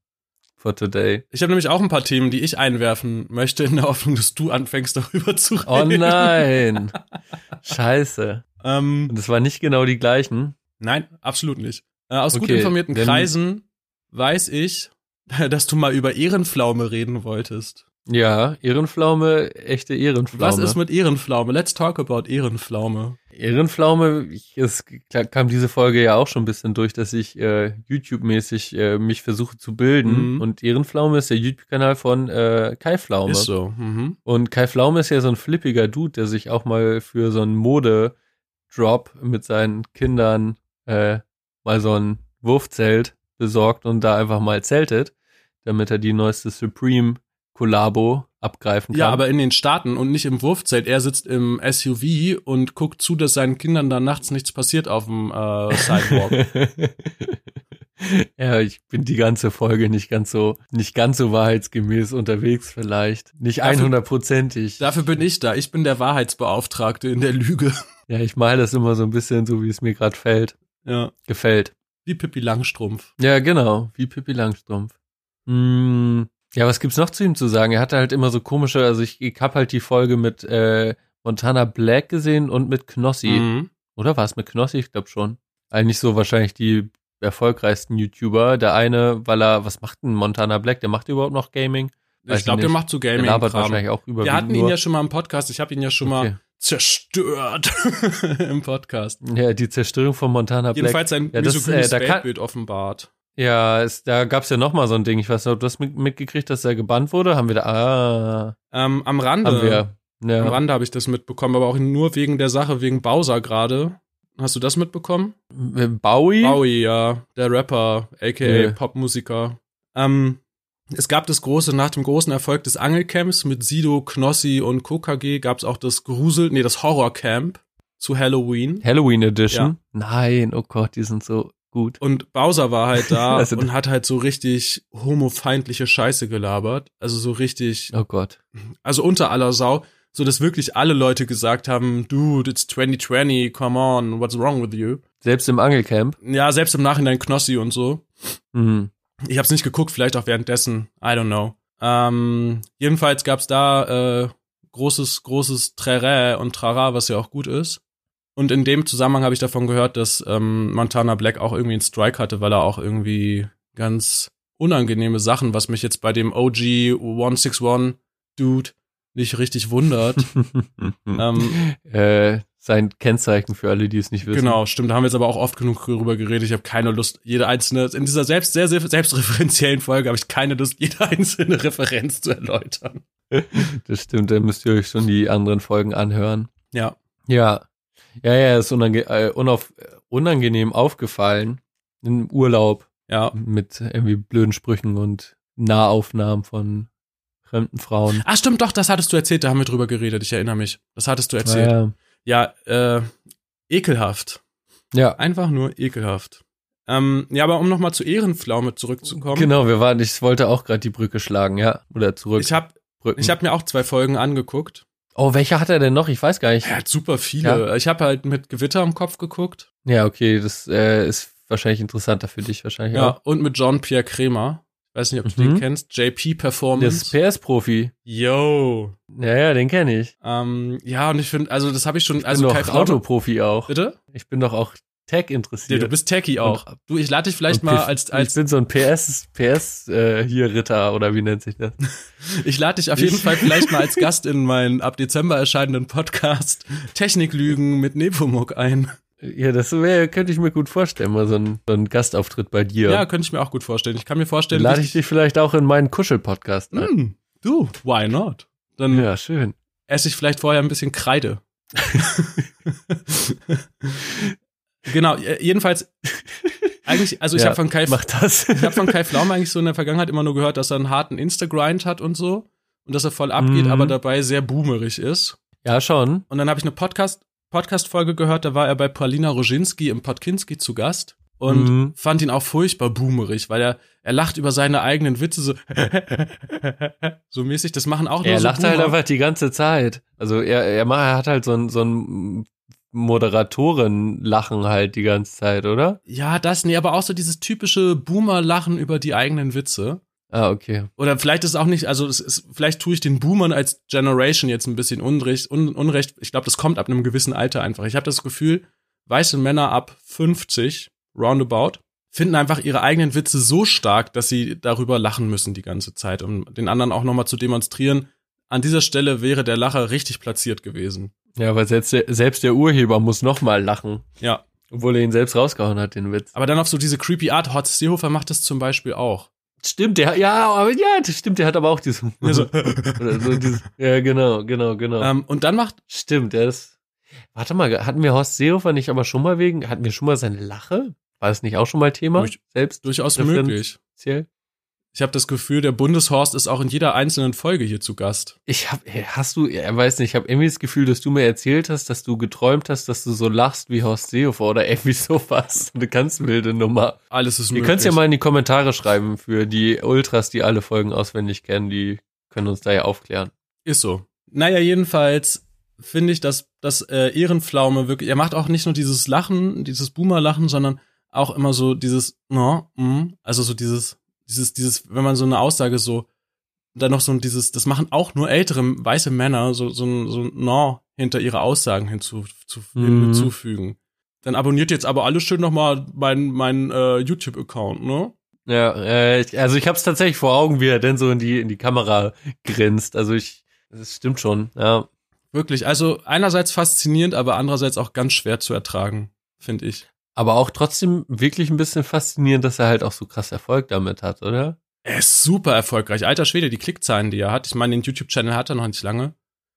for today. Ich habe nämlich auch ein paar Themen, die ich einwerfen möchte, in der Hoffnung, dass du anfängst, darüber zu reden. Oh nein. Scheiße. Ähm, Und das waren nicht genau die gleichen. nein, absolut nicht. Äh, aus gut Okay, informierten dann- Kreisen weiß ich, dass du mal über Ehrenpflaume reden wolltest. Ja, Ehrenpflaume, echte Ehrenpflaume. Was ist mit Ehrenpflaume? Let's talk about Ehrenpflaume. Ehrenpflaume, ich, es kam diese Folge ja auch schon ein bisschen durch, dass ich äh, YouTube-mäßig äh, mich versuche zu bilden. Mhm. Und Ehrenpflaume ist der YouTube-Kanal von äh, Kai Pflaume. Ist so. Mhm. Und Kai Pflaume ist ja so ein flippiger Dude, der sich auch mal für so einen Mode-Drop mit seinen Kindern äh, mal so ein Wurfzelt besorgt und da einfach mal zeltet, damit er die neueste Supreme-Kollabo abgreifen kann. Ja, aber in den Staaten und nicht im Wurfzelt. Er sitzt im SUV und guckt zu, dass seinen Kindern da nachts nichts passiert auf dem äh, Sidewalk. ja, ich bin die ganze Folge nicht ganz so, nicht ganz so wahrheitsgemäß unterwegs vielleicht. Nicht Dafür- 100%ig. Dafür bin ich da. Ich bin der Wahrheitsbeauftragte in der Lüge. Ja, ich male das immer so ein bisschen so, wie es mir gerade fällt. Ja. Gefällt. Wie Pippi Langstrumpf. Ja, genau, wie Pippi Langstrumpf. Mm, ja, was gibt's noch zu ihm zu sagen? Er hatte halt immer so komische, also ich, ich hab halt die Folge mit äh, Montana Black gesehen und mit Knossi. Mhm. Oder war es mit Knossi? Ich glaube schon. Eigentlich so wahrscheinlich die erfolgreichsten YouTuber. Der eine, weil er, was macht denn Montana Black? Der macht überhaupt noch Gaming? Weiß Ich glaube, der macht so Der labert wahrscheinlich auch überwiegend Wir hatten ihn nur. ja schon mal im Podcast. Ich habe ihn ja schon Okay. mal zerstört im Podcast. Ja, die Zerstörung von Montana Black. Jedenfalls sein Ja, das, äh, da kann- Weltbild offenbart. Ja, es, da gab's ja noch mal so ein Ding. Ich weiß nicht, ob du das mit, mitgekriegt, dass er gebannt wurde. Haben wir da, ah, Ähm, am Rande. haben wir. Ja. Am Rande habe ich das mitbekommen, aber auch nur wegen der Sache, wegen Bowser gerade. Hast du das mitbekommen? Bowie? Bowie, ja, der Rapper, aka Nee. Popmusiker. Ähm, es gab das große, nach dem großen Erfolg des Angelcamps mit Sido, Knossi und KKG gab es auch das Grusel, nee, das Horrorcamp zu Halloween. Halloween Edition? Nein, oh Gott, die sind so gut. Und Bowser war halt da Also- und hat halt so richtig homofeindliche Scheiße gelabert. Also so richtig, Oh Gott. also unter aller Sau, so dass wirklich alle Leute gesagt haben, dude, it's 2020, come on, what's wrong with you? Selbst im Angelcamp? Ja, selbst im Nachhinein Knossi und so. Mhm. Ich hab's nicht geguckt, vielleicht auch währenddessen, I don't know. Ähm, jedenfalls gab's da äh, großes, großes Trerä und Trara, was ja auch gut ist. Und in dem Zusammenhang habe ich davon gehört, dass ähm, Montana Black auch irgendwie einen Strike hatte, weil er auch irgendwie ganz unangenehme Sachen, was mich jetzt bei dem OG 161 Dude nicht richtig wundert. ähm, äh, sein Kennzeichen für alle, die es nicht wissen. Genau, stimmt. Da haben wir jetzt aber auch oft genug drüber geredet. Ich habe keine Lust, jede einzelne, in dieser selbst, sehr, sehr selbstreferenziellen Folge habe ich keine Lust, jede einzelne Referenz zu erläutern. Das stimmt, da müsst ihr euch schon die anderen Folgen anhören. Ja. Ja. Ja, ja, ist unange äh, unauf unangenehm aufgefallen im Urlaub Ja. mit irgendwie blöden Sprüchen und Nahaufnahmen von fremden Frauen. Ah, stimmt doch, das hattest du erzählt, da haben wir drüber geredet, ich erinnere mich. Das hattest du erzählt. Ja, Ja, äh, ekelhaft. ja. Einfach nur ekelhaft. Ähm, ja, aber um nochmal zu Ehrenpflaume zurückzukommen. genau, wir waren, ich wollte auch gerade die Brücke schlagen, ja. Oder zurück. Ich habe ich hab mir auch zwei Folgen angeguckt. oh, welche hat er denn noch? Ich weiß gar nicht. Er hat super viele. Ich habe halt mit Gewitter im Kopf geguckt. Ja, okay, das äh, ist wahrscheinlich interessanter für dich wahrscheinlich Ja, auch. und mit Jean-Pierre Kremer. Ich weiß nicht, ob du Mhm. den kennst. JP Der Performance. ist PS-Profi. Yo. Ja, ja, den kenne ich. Ähm, ja, und ich finde, also das habe ich schon, Ich also bin doch Autoprofi auch. Bitte? Ich bin doch auch Tech Ja, interessiert. du bist Techie auch. Und- Du, ich lade dich vielleicht mal P- als, ich als bin so ein PS, PS äh, hier Ritter oder wie nennt sich das? ich lade dich auf jeden Fall vielleicht mal als Gast in meinen ab Dezember erscheinenden Podcast Techniklügen mit Nepomuk ein. Ja, das wär, könnte ich mir gut vorstellen, mal so ein, so ein Gastauftritt bei dir. Ja, könnte ich mir auch gut vorstellen. Ich kann mir Dann vorstellen, lade wie ich dich vielleicht auch in meinen Kuschel-Podcast ein. Hm, du, why not? Dann Ja, schön. esse ich vielleicht vorher ein bisschen Kreide. genau, äh, jedenfalls eigentlich, also ich Ja, habe von Kai Mach das. ich habe von Kai Pflaume eigentlich so in der Vergangenheit immer nur gehört, dass er einen harten Insta-Grind hat und so und dass er voll abgeht, Mhm. aber dabei sehr boomerig ist. ja, schon. Und dann habe ich eine Podcast Podcast-Folge gehört, da war er bei Paulina Roginski im Podkinski zu Gast und Mhm. fand ihn auch furchtbar boomerig, weil er er lacht über seine eigenen Witze so so mäßig. Das machen auch nur Er so lacht halt Boomer. einfach die ganze Zeit. Also er, er, macht, er hat halt so ein, so ein Moderatoren-Lachen halt die ganze Zeit, oder? Ja, das, nee, aber auch so dieses typische Boomer-Lachen über die eigenen Witze. Ah, okay. Oder vielleicht ist es auch nicht, also es ist, vielleicht tue ich den Boomern als Generation jetzt ein bisschen Unrecht. Un, Unrecht. Ich glaube, das kommt ab einem gewissen Alter einfach. Ich habe das Gefühl, weiße Männer ab 50, roundabout, finden einfach ihre eigenen Witze so stark, dass sie darüber lachen müssen die ganze Zeit, um den anderen auch nochmal zu demonstrieren. An dieser Stelle wäre der Lacher richtig platziert gewesen. Ja, weil selbst der, selbst der Urheber muss nochmal lachen. Ja. Obwohl er ihn selbst rausgehauen hat, den Witz. Aber dann auf so diese creepy Art. Horst Seehofer macht das zum Beispiel auch. Stimmt, der, ja, aber ja, das stimmt, der hat aber auch dieses, Also, so dieses, ja, genau, genau, genau. ähm, und dann macht Stimmt, der ist, warte mal, hatten wir Horst Seehofer nicht aber schon mal wegen, hatten wir schon mal seine Lache? War das nicht auch schon mal Thema? Durch- Selbst durchaus möglich. Ich habe das Gefühl, der Bundeshorst ist auch in jeder einzelnen Folge hier zu Gast. Ich hab, ey, hast du, er weiß nicht, ich habe irgendwie das Gefühl, dass du mir erzählt hast, dass du geträumt hast, dass du so lachst wie Horst Seehofer oder irgendwie sowas. Eine ganz wilde Nummer. Alles ist Ihr möglich. könnt ja mal in die Kommentare schreiben für die Ultras, die alle Folgen auswendig kennen, die können uns da ja aufklären. Ist so. Naja, jedenfalls finde ich, dass das äh, Ehrenpflaume wirklich, er macht auch nicht nur dieses Lachen, dieses Boomer-Lachen, sondern auch immer so dieses, no, mm, also so dieses, dieses, dieses, wenn man so eine Aussage so, dann noch so ein dieses, das machen auch nur ältere weiße Männer, so, so ein, so ein no hinter ihre Aussagen hinzu, zu, Mhm. hinzufügen. Dann abonniert jetzt aber alle schön nochmal meinen mein, äh, YouTube-Account, ne? Ja, äh, ich- also ich habe es tatsächlich vor Augen, wie er denn so in die in die Kamera grinst. Also ich, das stimmt schon. Ja, Wirklich. Also einerseits faszinierend, aber andererseits auch ganz schwer zu ertragen, finde ich. Aber auch trotzdem wirklich ein bisschen faszinierend, dass er halt auch so krass Erfolg damit hat, oder? Er ist super erfolgreich. Alter Schwede, die Klickzahlen, die er hat. Ich meine, den YouTube-Channel hat er noch nicht lange.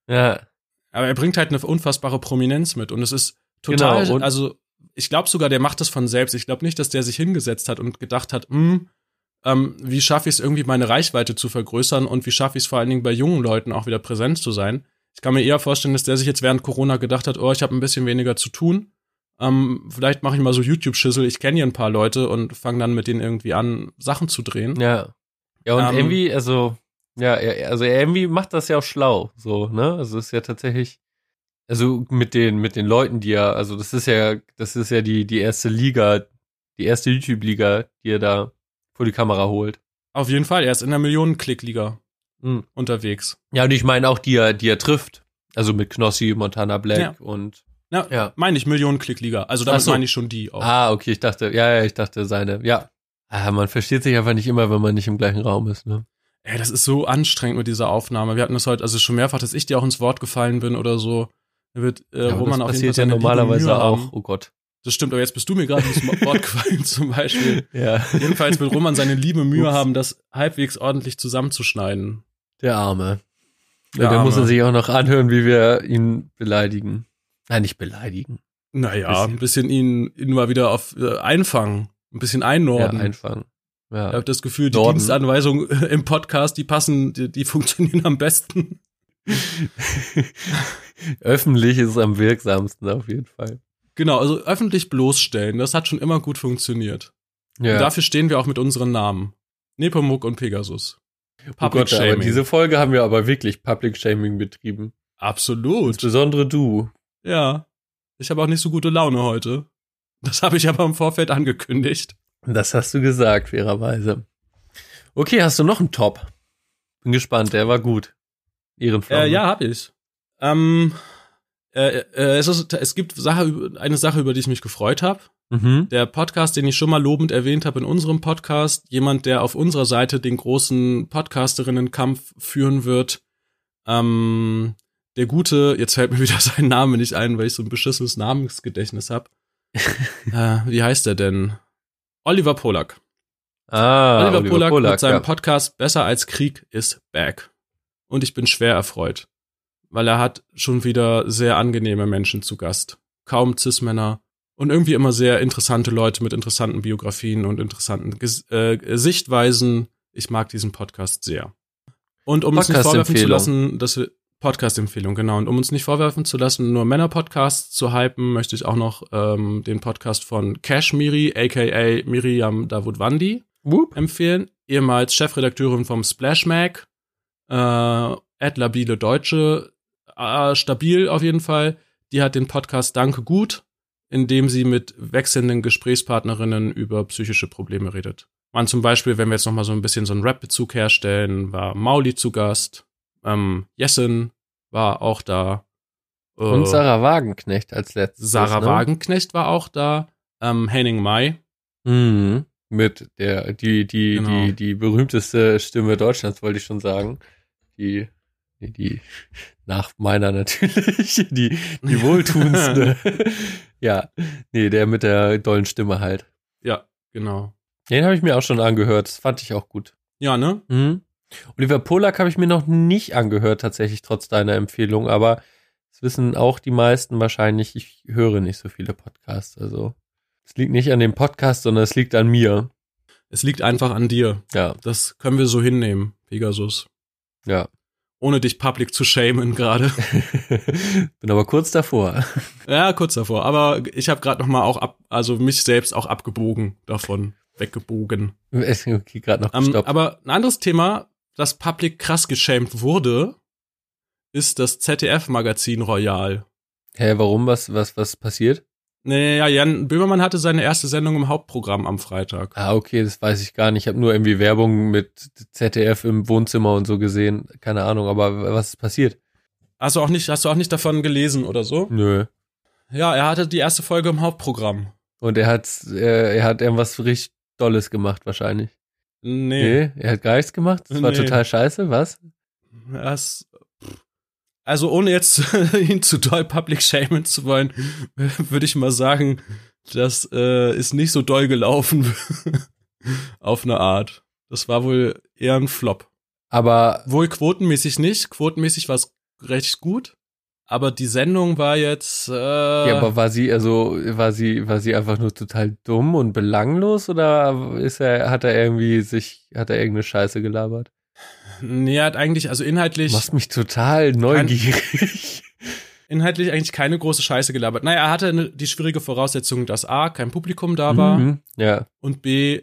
Ja, Aber er bringt halt eine unfassbare Prominenz mit. Und es ist total, Genau, also ich glaube sogar, der macht das von selbst. Ich glaube nicht, dass der sich hingesetzt hat und gedacht hat, hm, ähm, wie schaffe ich es irgendwie, meine Reichweite zu vergrößern und wie schaffe ich es vor allen Dingen bei jungen Leuten auch wieder präsent zu sein. Ich kann mir eher vorstellen, dass der sich jetzt während Corona gedacht hat, oh, ich habe ein bisschen weniger zu tun. Ähm, vielleicht mache ich mal so YouTube-Schüssel. Ich kenne hier ein paar Leute und fange dann mit denen irgendwie an, Sachen zu drehen. ja. Ja, und Ähm, irgendwie, also, ja, also er irgendwie macht das ja auch schlau, so, ne? Also ist ja tatsächlich, also mit den, mit den Leuten, die er, also das ist ja, das ist ja die, die erste Liga, die erste YouTube-Liga, die er da vor die Kamera holt. Auf jeden Fall, er ist in der Millionen-Klick-Liga Mhm. unterwegs. Ja, und ich meine auch, die er, die er trifft. Also mit Knossi, Montana Black Ja. und, Ja, ja. meine ich Millionen-Klick-Liga. Also damit so. meine ich schon die auch. Ah, okay, ich dachte, ja, ja, ich dachte seine, ja. Ah, man versteht sich einfach nicht immer, wenn man nicht im gleichen Raum ist, ne? Ey, das ist so anstrengend mit dieser Aufnahme. Wir hatten das heute, also schon mehrfach, dass ich dir auch ins Wort gefallen bin oder so. Wird äh, Ja, Roman das auf jeden Fall ja seine liebe normalerweise auch. Oh Gott. Das stimmt, aber jetzt bist du mir gerade ins Wort gefallen zum Beispiel. Ja. Jedenfalls wird Roman seine liebe Mühe Ups. haben, das halbwegs ordentlich zusammenzuschneiden. Der Arme. Der Ja, da muss Arme. er sich auch noch anhören, wie wir ihn beleidigen. Nein, nicht beleidigen. Naja, Bisschen. ein bisschen ihn, ihn mal wieder auf äh, einfangen, ein bisschen Ja, einnorden. einfangen. ich Ja. habe das Gefühl, die Norden. Dienstanweisungen im Podcast, die passen, die, die funktionieren am besten. Öffentlich ist es am wirksamsten auf jeden Fall. Genau, also öffentlich bloßstellen, das hat schon immer gut funktioniert. Ja. Und dafür stehen wir auch mit unseren Namen. Nepomuk und Pegasus. oh Public Gott, aber Shaming. diese Folge haben wir aber wirklich Public Shaming betrieben. Absolut. Insbesondere du. Ja. Ich habe auch nicht so gute Laune heute. Das habe ich aber im Vorfeld angekündigt. Das hast du gesagt, fairerweise. Okay, hast du noch einen Top? Bin gespannt, der war gut. Ehrenflamme. Äh, ja, habe ich. Ähm, äh, äh, es, ist, es gibt Sache, eine Sache, über die ich mich gefreut habe. Mhm. Der Podcast, den ich schon mal lobend erwähnt habe in unserem Podcast, jemand, der auf unserer Seite den großen Podcasterinnenkampf führen wird. Ähm, der gute, jetzt fällt mir wieder sein Name nicht ein, weil ich so ein beschissenes Namensgedächtnis habe. äh, wie heißt er denn? Oliver Polak. Ah, Oliver, Polak, mit seinem ja. Podcast Besser als Krieg ist back. Und ich bin schwer erfreut, weil er hat schon wieder sehr angenehme Menschen zu Gast. Kaum Cis-Männer und irgendwie immer sehr interessante Leute mit interessanten Biografien und interessanten Ges äh, Sichtweisen. Ich mag diesen Podcast sehr. Und um uns nicht vorwerfen zu lassen, dass wir Podcast-Empfehlung, genau. Und um uns nicht vorwerfen zu lassen, nur Männer-Podcasts zu hypen, möchte ich auch noch ähm, den Podcast von Kashmiri, aka Miriam Davutwandi, Whoop. empfehlen. Ehemals Chefredakteurin vom Splash Mag, äh, Labile Deutsche, äh, stabil auf jeden Fall. Die hat den Podcast Danke gut, in dem sie mit wechselnden Gesprächspartnerinnen über psychische Probleme redet. Man zum Beispiel, wenn wir jetzt noch mal so ein bisschen so einen Rap-Bezug herstellen, war Mauli zu Gast, ähm, Jessen war auch da. Äh, Und Sarah Wagenknecht als letztes. Sarah ne? Wagenknecht war auch da, ähm, Henning Mai, Mhm. Mit der, die, die, Genau. die, die berühmteste Stimme Deutschlands, wollte ich schon sagen. Die, die, die nach meiner natürlich, die, die wohltuendste. ja, nee, der mit der dollen Stimme halt. Ja, genau. Den habe ich mir auch schon angehört, das fand ich auch gut. Ja, ne? Mhm. Oliver Polak habe ich mir noch nicht angehört, tatsächlich, trotz deiner Empfehlung, aber das wissen auch die meisten wahrscheinlich, ich höre nicht so viele Podcasts, also es liegt nicht an dem Podcast, sondern es liegt an mir. Es liegt einfach an dir. Ja, Das können wir so hinnehmen, Pegasus. ja. Ohne dich public zu shamen gerade. Bin aber kurz davor. ja, kurz davor. Aber ich habe gerade noch mal auch ab, also mich selbst auch abgebogen davon, weggebogen. Okay, gerade noch Ähm, gestoppt. aber ein anderes Thema, das public krass geschämt wurde, ist das ZDF-Magazin Royal. Hä, warum? Was, was, was passiert? Naja, Jan Böhmermann hatte seine erste Sendung im Hauptprogramm am Freitag. Ah, okay, das weiß ich gar nicht. Ich habe nur irgendwie Werbung mit ZDF im Wohnzimmer und so gesehen. Keine Ahnung, aber was ist passiert? Hast du auch nicht, hast du auch nicht davon gelesen oder so? Nö. Ja, er hatte die erste Folge im Hauptprogramm. Und er hat, äh, er hat irgendwas richtig Dolles gemacht, wahrscheinlich. Nee. Nee, er hat gar nichts gemacht. Das war Nee. total scheiße, was? Das, also ohne jetzt ihn zu doll public shamen zu wollen, würde ich mal sagen, das äh, ist nicht so doll gelaufen auf eine Art. Das war wohl eher ein Flop. Aber Wohl quotenmäßig nicht. Quotenmäßig war es recht gut. Aber die Sendung war jetzt. Äh, Ja, aber war sie also war sie war sie einfach nur total dumm und belanglos oder ist er hat er irgendwie sich hat er irgendeine Scheiße gelabert? nee, er hat eigentlich, also inhaltlich, Machst mich total neugierig. inhaltlich eigentlich keine große Scheiße gelabert. Naja, er hatte die schwierige Voraussetzung, dass A, kein Publikum da war Mhm, ja. und B,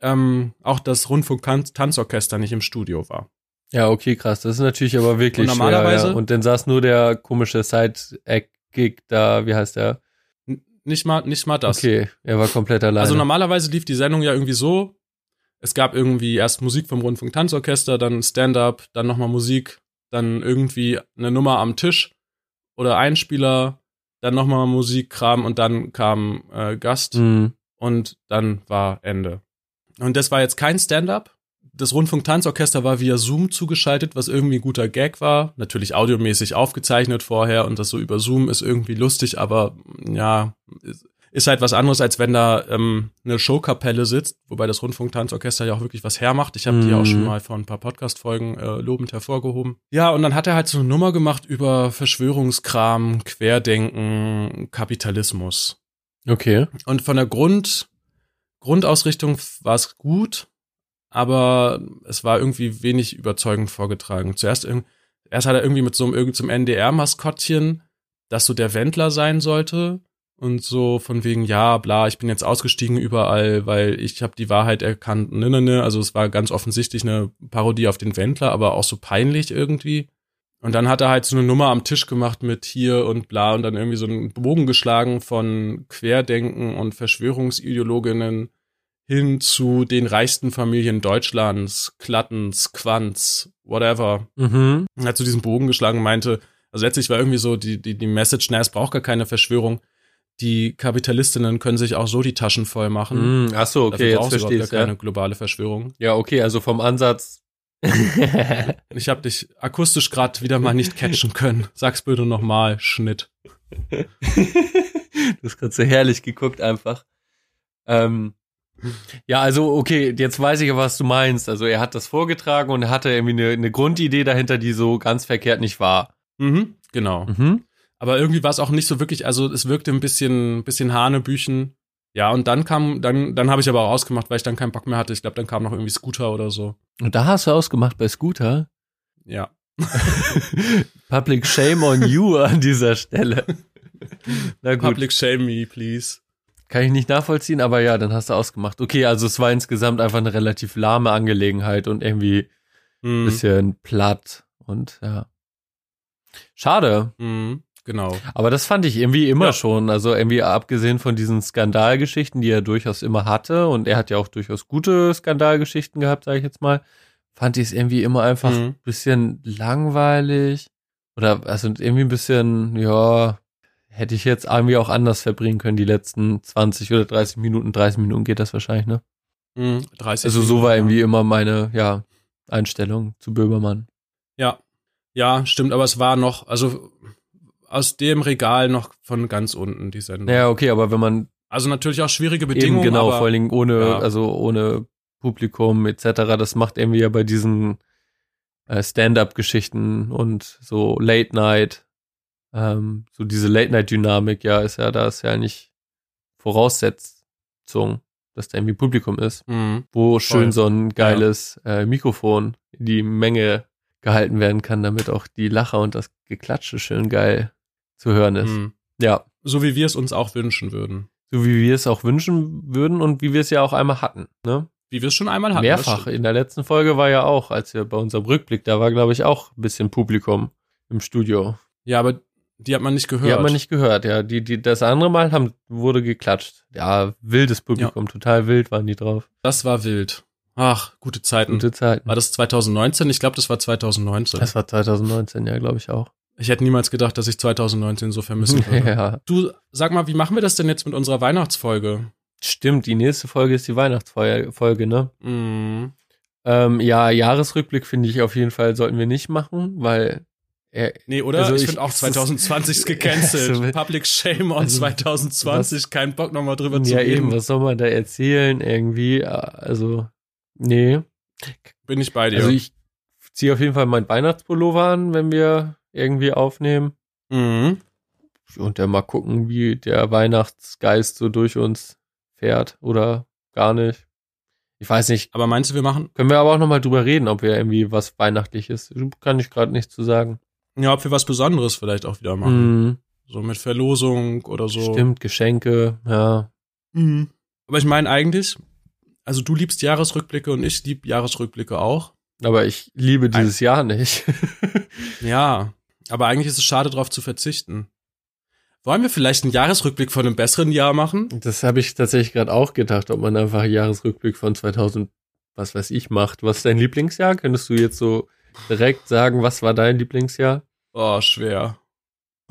ähm, auch das Rundfunk-Tanzorchester nicht im Studio war. Ja, okay, krass. Das ist natürlich aber wirklich Und normalerweise- schwer. Ja. Und dann saß nur der komische Side-Gig da, wie heißt der? Nicht mal, nicht mal das. Okay, er war komplett alleine. Also normalerweise lief die Sendung ja irgendwie so. Es gab irgendwie erst Musik vom Rundfunk-Tanzorchester, dann Stand-up, dann nochmal Musik, dann irgendwie eine Nummer am Tisch oder Einspieler, dann nochmal Musikkram und dann kam äh, Gast Mhm. und dann war Ende. Und das war jetzt kein Stand-up. Das Rundfunk-Tanzorchester war via Zoom zugeschaltet, was irgendwie ein guter Gag war. Natürlich audiomäßig aufgezeichnet vorher und das so über Zoom ist irgendwie lustig, aber ja, ist halt was anderes, als wenn da ähm, eine Showkapelle sitzt, wobei das Rundfunk-Tanzorchester ja auch wirklich was hermacht. Ich habe Mhm. die auch schon mal vor ein paar Podcast-Folgen äh, lobend hervorgehoben. Ja, und dann hat er halt so eine Nummer gemacht über Verschwörungskram, Querdenken, Kapitalismus. Okay. Und von der Grund, Grundausrichtung war es gut, aber es war irgendwie wenig überzeugend vorgetragen. Zuerst, erst hat er irgendwie mit so einem irgendeinem NDR-Maskottchen, das so der Wendler sein sollte. Und so von wegen, ja, bla, ich bin jetzt ausgestiegen überall, weil ich habe die Wahrheit erkannt. Ne, ne, ne. Also es war ganz offensichtlich eine Parodie auf den Wendler, aber auch so peinlich irgendwie. Und dann hat er halt so eine Nummer am Tisch gemacht mit hier und bla und dann irgendwie so einen Bogen geschlagen von Querdenken und Verschwörungsideologinnen hin zu den reichsten Familien Deutschlands, Klattens, Quanz, whatever. Mhm. Hat so diesen Bogen geschlagen meinte, also letztlich war irgendwie so die, die, die Message, na, es braucht gar keine Verschwörung. Die Kapitalistinnen können sich auch so die Taschen voll machen. Mhm. Ach so, okay, Dafür jetzt verstehe überhaupt ich gar keine ja. globale Verschwörung. Ja, okay, also vom Ansatz. Ich habe dich akustisch gerade wieder mal nicht catchen können. Sag's bitte nochmal, Schnitt. du hast gerade so herrlich geguckt einfach. Ähm, ja, also okay, jetzt weiß ich ja, was du meinst. Also er hat das vorgetragen und hatte irgendwie eine, eine Grundidee dahinter, die so ganz verkehrt nicht war. Mhm, genau. Mhm. Aber irgendwie war es auch nicht so wirklich, also es wirkte ein bisschen, bisschen Hanebüchen. Ja, und dann kam, dann, dann habe ich aber rausgemacht, weil ich dann keinen Bock mehr hatte. Ich glaube, dann kam noch irgendwie Scooter oder so. Und da hast du ausgemacht bei Scooter. Ja. Public Shame on you an dieser Stelle. Na gut, Public shame me, please. Kann ich nicht nachvollziehen, aber ja, dann hast du ausgemacht. Okay, also es war insgesamt einfach eine relativ lahme Angelegenheit und irgendwie ein Mhm. bisschen platt und ja. Schade. Mhm. Genau. Aber das fand ich irgendwie immer Ja. schon. Also irgendwie abgesehen von diesen Skandalgeschichten, die er durchaus immer hatte, und er hat ja auch durchaus gute Skandalgeschichten gehabt, sage ich jetzt mal, fand ich es irgendwie immer einfach ein Mhm. bisschen langweilig. Oder also irgendwie ein bisschen, ja, hätte ich jetzt irgendwie auch anders verbringen können, die letzten 20 oder 30 Minuten. 30 Minuten geht das wahrscheinlich, ne? Mhm. 30 Also so war irgendwie immer meine, ja, Einstellung zu Böhmermann. Ja. Ja, stimmt, aber es war noch, also aus dem Regal noch von ganz unten die Sendung. Naja, okay, aber wenn man Also natürlich auch schwierige Bedingungen. Eben genau, aber, vor allen Dingen ohne, ja. also ohne Publikum etc. Das macht irgendwie ja bei diesen äh, Stand-up-Geschichten und so Late Night, ähm, so diese Late Night-Dynamik, ja, ist ja, da ist ja nicht Voraussetzung, dass da irgendwie Publikum ist, Mhm. wo schön Voll. so ein geiles äh, Mikrofon in die Menge gehalten werden kann, damit auch die Lacher und das Geklatsche schön geil zu hören ist. Mhm. Ja, So wie wir es uns auch wünschen würden. so wie wir es auch wünschen würden und wie wir es ja auch einmal hatten, ne? Wie wir es schon einmal hatten. Mehrfach. In der letzten Folge war ja auch, als wir bei unserem Rückblick, da war, glaube ich, auch ein bisschen Publikum im Studio. Ja, aber die hat man nicht gehört. Die hat man nicht gehört, ja. Die, die, das andere Mal haben, wurde geklatscht. Ja, wildes Publikum, total wild waren die drauf. Das war wild. Ach, gute Zeiten. Gute Zeiten. War das 2019? Ich glaube, das war 2019. Das war 2019, ja, glaube ich auch. ich hätte niemals gedacht, dass ich 2019 so vermissen würde. ja. Du, sag mal, wie machen wir das denn jetzt mit unserer Weihnachtsfolge? Stimmt, die nächste Folge ist die Weihnachtsfolge, ne? Mhm. Ähm, ja, Jahresrückblick finde ich auf jeden Fall sollten wir nicht machen, weil er, Nee, oder? Also ich ich- finde auch es ist- 2020 ist gecancelt. Also, Public Shame on also, 2020. Kein Bock nochmal drüber zu ja reden. eben, was soll man da erzählen irgendwie? Also, nee. Bin ich bei dir. Also ich ziehe auf jeden Fall meinen Weihnachtspullover an, wenn wir irgendwie aufnehmen. mhm. Und dann mal gucken, wie der Weihnachtsgeist so durch uns fährt oder gar nicht. Ich weiß nicht. Aber meinst du, wir machen, Können wir aber auch nochmal drüber reden, ob wir irgendwie was Weihnachtliches. Kann ich gerade nicht zu sagen. Ja, ob wir was Besonderes vielleicht auch wieder machen? Mhm. So mit Verlosung oder so. Stimmt, Geschenke, ja. Mhm. Aber ich meine eigentlich, also du liebst Jahresrückblicke und ich lieb Jahresrückblicke auch. Aber ich liebe dieses Jahr nicht. Ja, aber eigentlich ist es schade, darauf zu verzichten. Wollen wir vielleicht einen Jahresrückblick von einem besseren Jahr machen? Das habe ich tatsächlich gerade auch gedacht, ob man einfach einen Jahresrückblick von 2000, was weiß ich, macht. Was ist dein Lieblingsjahr? Könntest du jetzt so direkt sagen, was war dein Lieblingsjahr? Oh, schwer.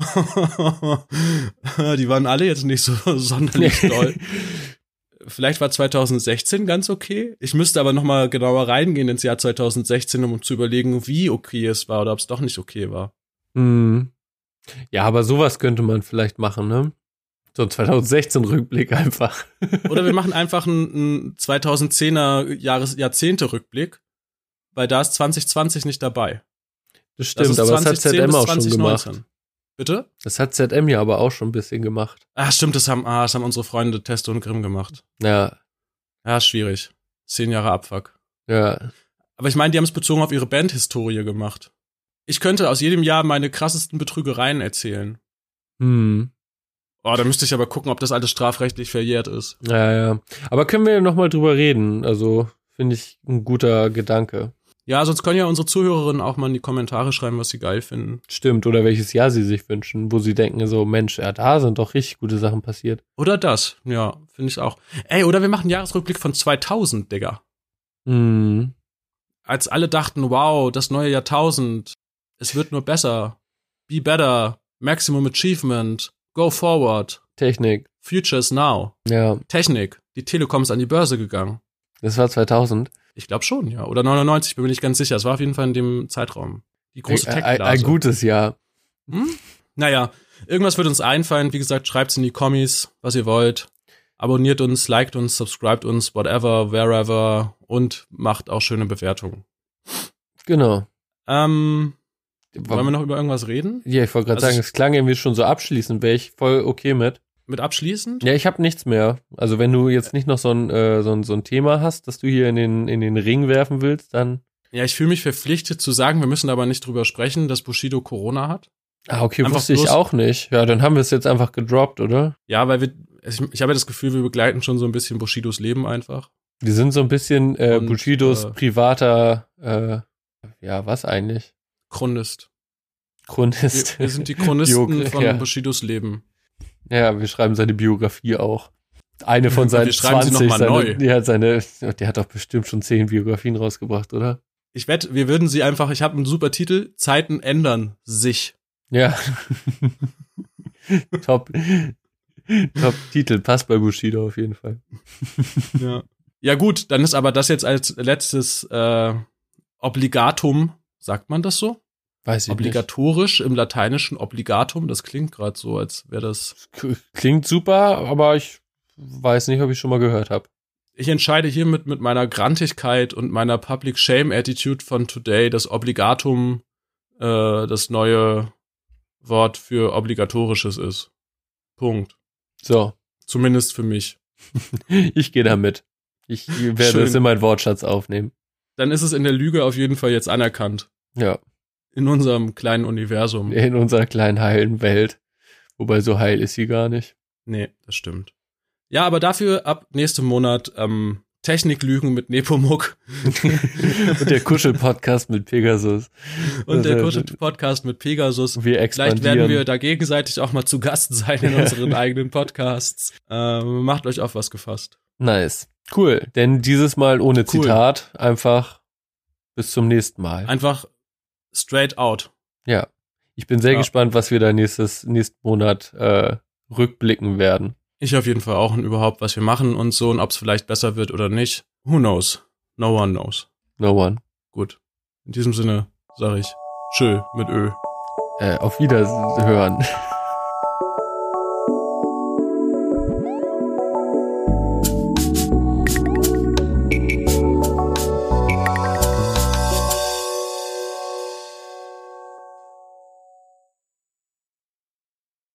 Die waren alle jetzt nicht so sonderlich doll. Vielleicht war 2016 ganz okay. Ich müsste aber noch mal genauer reingehen ins Jahr 2016, um zu überlegen, wie okay es war oder ob es doch nicht okay war. Hm. Ja, aber sowas könnte man vielleicht machen, ne? So ein 2016-Rückblick einfach. Oder wir machen einfach einen, 2010er Jahres Jahrzehnte-Rückblick, weil da ist 2020 nicht dabei. Das stimmt, das aber das hat ZM auch schon gemacht. Bitte? Das hat ZM ja aber auch schon ein bisschen gemacht. Ah, stimmt, das haben, ah, das haben unsere Freunde Testo und Grimm gemacht. Ja. Ja, schwierig. Zehn Jahre Abfuck. Ja. Aber ich meine, die haben es bezogen auf ihre Bandhistorie gemacht. Ich könnte aus jedem Jahr meine krassesten Betrügereien erzählen. Hm. Oh, da müsste ich aber gucken, ob das alles strafrechtlich verjährt ist. Ja, ja. Aber können wir noch mal drüber reden? Also, finde ich ein guter Gedanke. Ja, sonst können ja unsere Zuhörerinnen auch mal in die Kommentare schreiben, was sie geil finden. Stimmt, oder welches Jahr sie sich wünschen, wo sie denken so, Mensch, ja, da sind doch richtig gute Sachen passiert. Oder das, ja, finde ich auch. Ey, oder wir machen einen Jahresrückblick von 2000, Digga. Mhm. Als alle dachten, wow, das neue Jahrtausend, es wird nur besser. Be better, Maximum Achievement, go forward. Technik. Futures now. Ja. Technik. Die Telekom ist an die Börse gegangen. Das war 2000. Ich glaube schon, ja. Oder 99, bin mir nicht ganz sicher. Es war auf jeden Fall in dem Zeitraum. Die große tech ein, ein gutes Jahr. Hm? Naja, irgendwas wird uns einfallen. Wie gesagt, schreibt's in die Kommis, was ihr wollt. Abonniert uns, liked uns, subscribt uns, whatever, wherever und macht auch schöne Bewertungen. Genau. Ähm, wollen wir noch über irgendwas reden? Ja, ich wollte gerade also sagen, es klang irgendwie schon so abschließend, wäre ich voll okay mit mit abschließend? Ja, ich habe nichts mehr. Also wenn du jetzt nicht noch so ein, äh, so, ein, so ein Thema hast, das du hier in den, in den Ring werfen willst, dann. Ja, ich fühle mich verpflichtet zu sagen, wir müssen aber nicht drüber sprechen, dass Bushido Corona hat. Ah, okay, einfach wusste ich auch nicht. Ja, dann haben wir es jetzt einfach gedroppt, oder? Ja, weil wir, ich, ich habe ja das Gefühl, wir begleiten schon so ein bisschen Bushidos Leben einfach. Wir sind so ein bisschen äh, Und, Bushidos äh, privater, äh, ja, was eigentlich? Chronist. Chronist. Wir, wir sind die Chronisten von ja. Bushidos Leben. Ja, wir schreiben seine Biografie auch. Eine von seinen wir 20. Sie noch mal seine, neu. Die hat seine, der hat doch bestimmt schon zehn Biografien rausgebracht, oder? Ich wette, wir würden sie einfach, ich habe einen super Titel, Zeiten ändern sich. Ja. Top. Top Titel, passt bei Bushido auf jeden Fall. ja. Ja gut, dann ist aber das jetzt als letztes äh, Obligatum, sagt man das so? Weiß ich Obligatorisch nicht. im Lateinischen Obligatum, das klingt gerade so, als wäre das. Klingt super, aber ich weiß nicht, ob ich schon mal gehört habe. Ich entscheide hiermit mit meiner Grantigkeit und meiner Public Shame Attitude von Today, dass Obligatum äh, das neue Wort für obligatorisches ist. Punkt. So. Zumindest für mich. ich gehe damit. Ich werde Schön. es in meinen Wortschatz aufnehmen. Dann ist es in der Lüge auf jeden Fall jetzt anerkannt. Ja. In unserem kleinen Universum. In unserer kleinen heilen Welt. Wobei so heil ist sie gar nicht. Nee, das stimmt. Ja, aber dafür ab nächstem Monat ähm, Techniklügen mit Nepomuk. und der Kuschel-Podcast mit Pegasus. Und der Kuschel-Podcast mit Pegasus. Wir expandieren. Vielleicht werden wir da gegenseitig auch mal zu Gast sein in unseren eigenen Podcasts. Ähm, macht euch auf was gefasst. Nice. Cool. Denn dieses Mal ohne cool. Zitat. Einfach bis zum nächsten Mal. Einfach straight out. Ja. Ich bin sehr ja. gespannt, was wir da nächstes, nächsten Monat äh, rückblicken werden. Ich auf jeden Fall auch und überhaupt, was wir machen und so und ob es vielleicht besser wird oder nicht. Who knows? No one knows. No one. Gut. In diesem Sinne sage ich Tschö mit Ö. Äh, auf Wiederhören.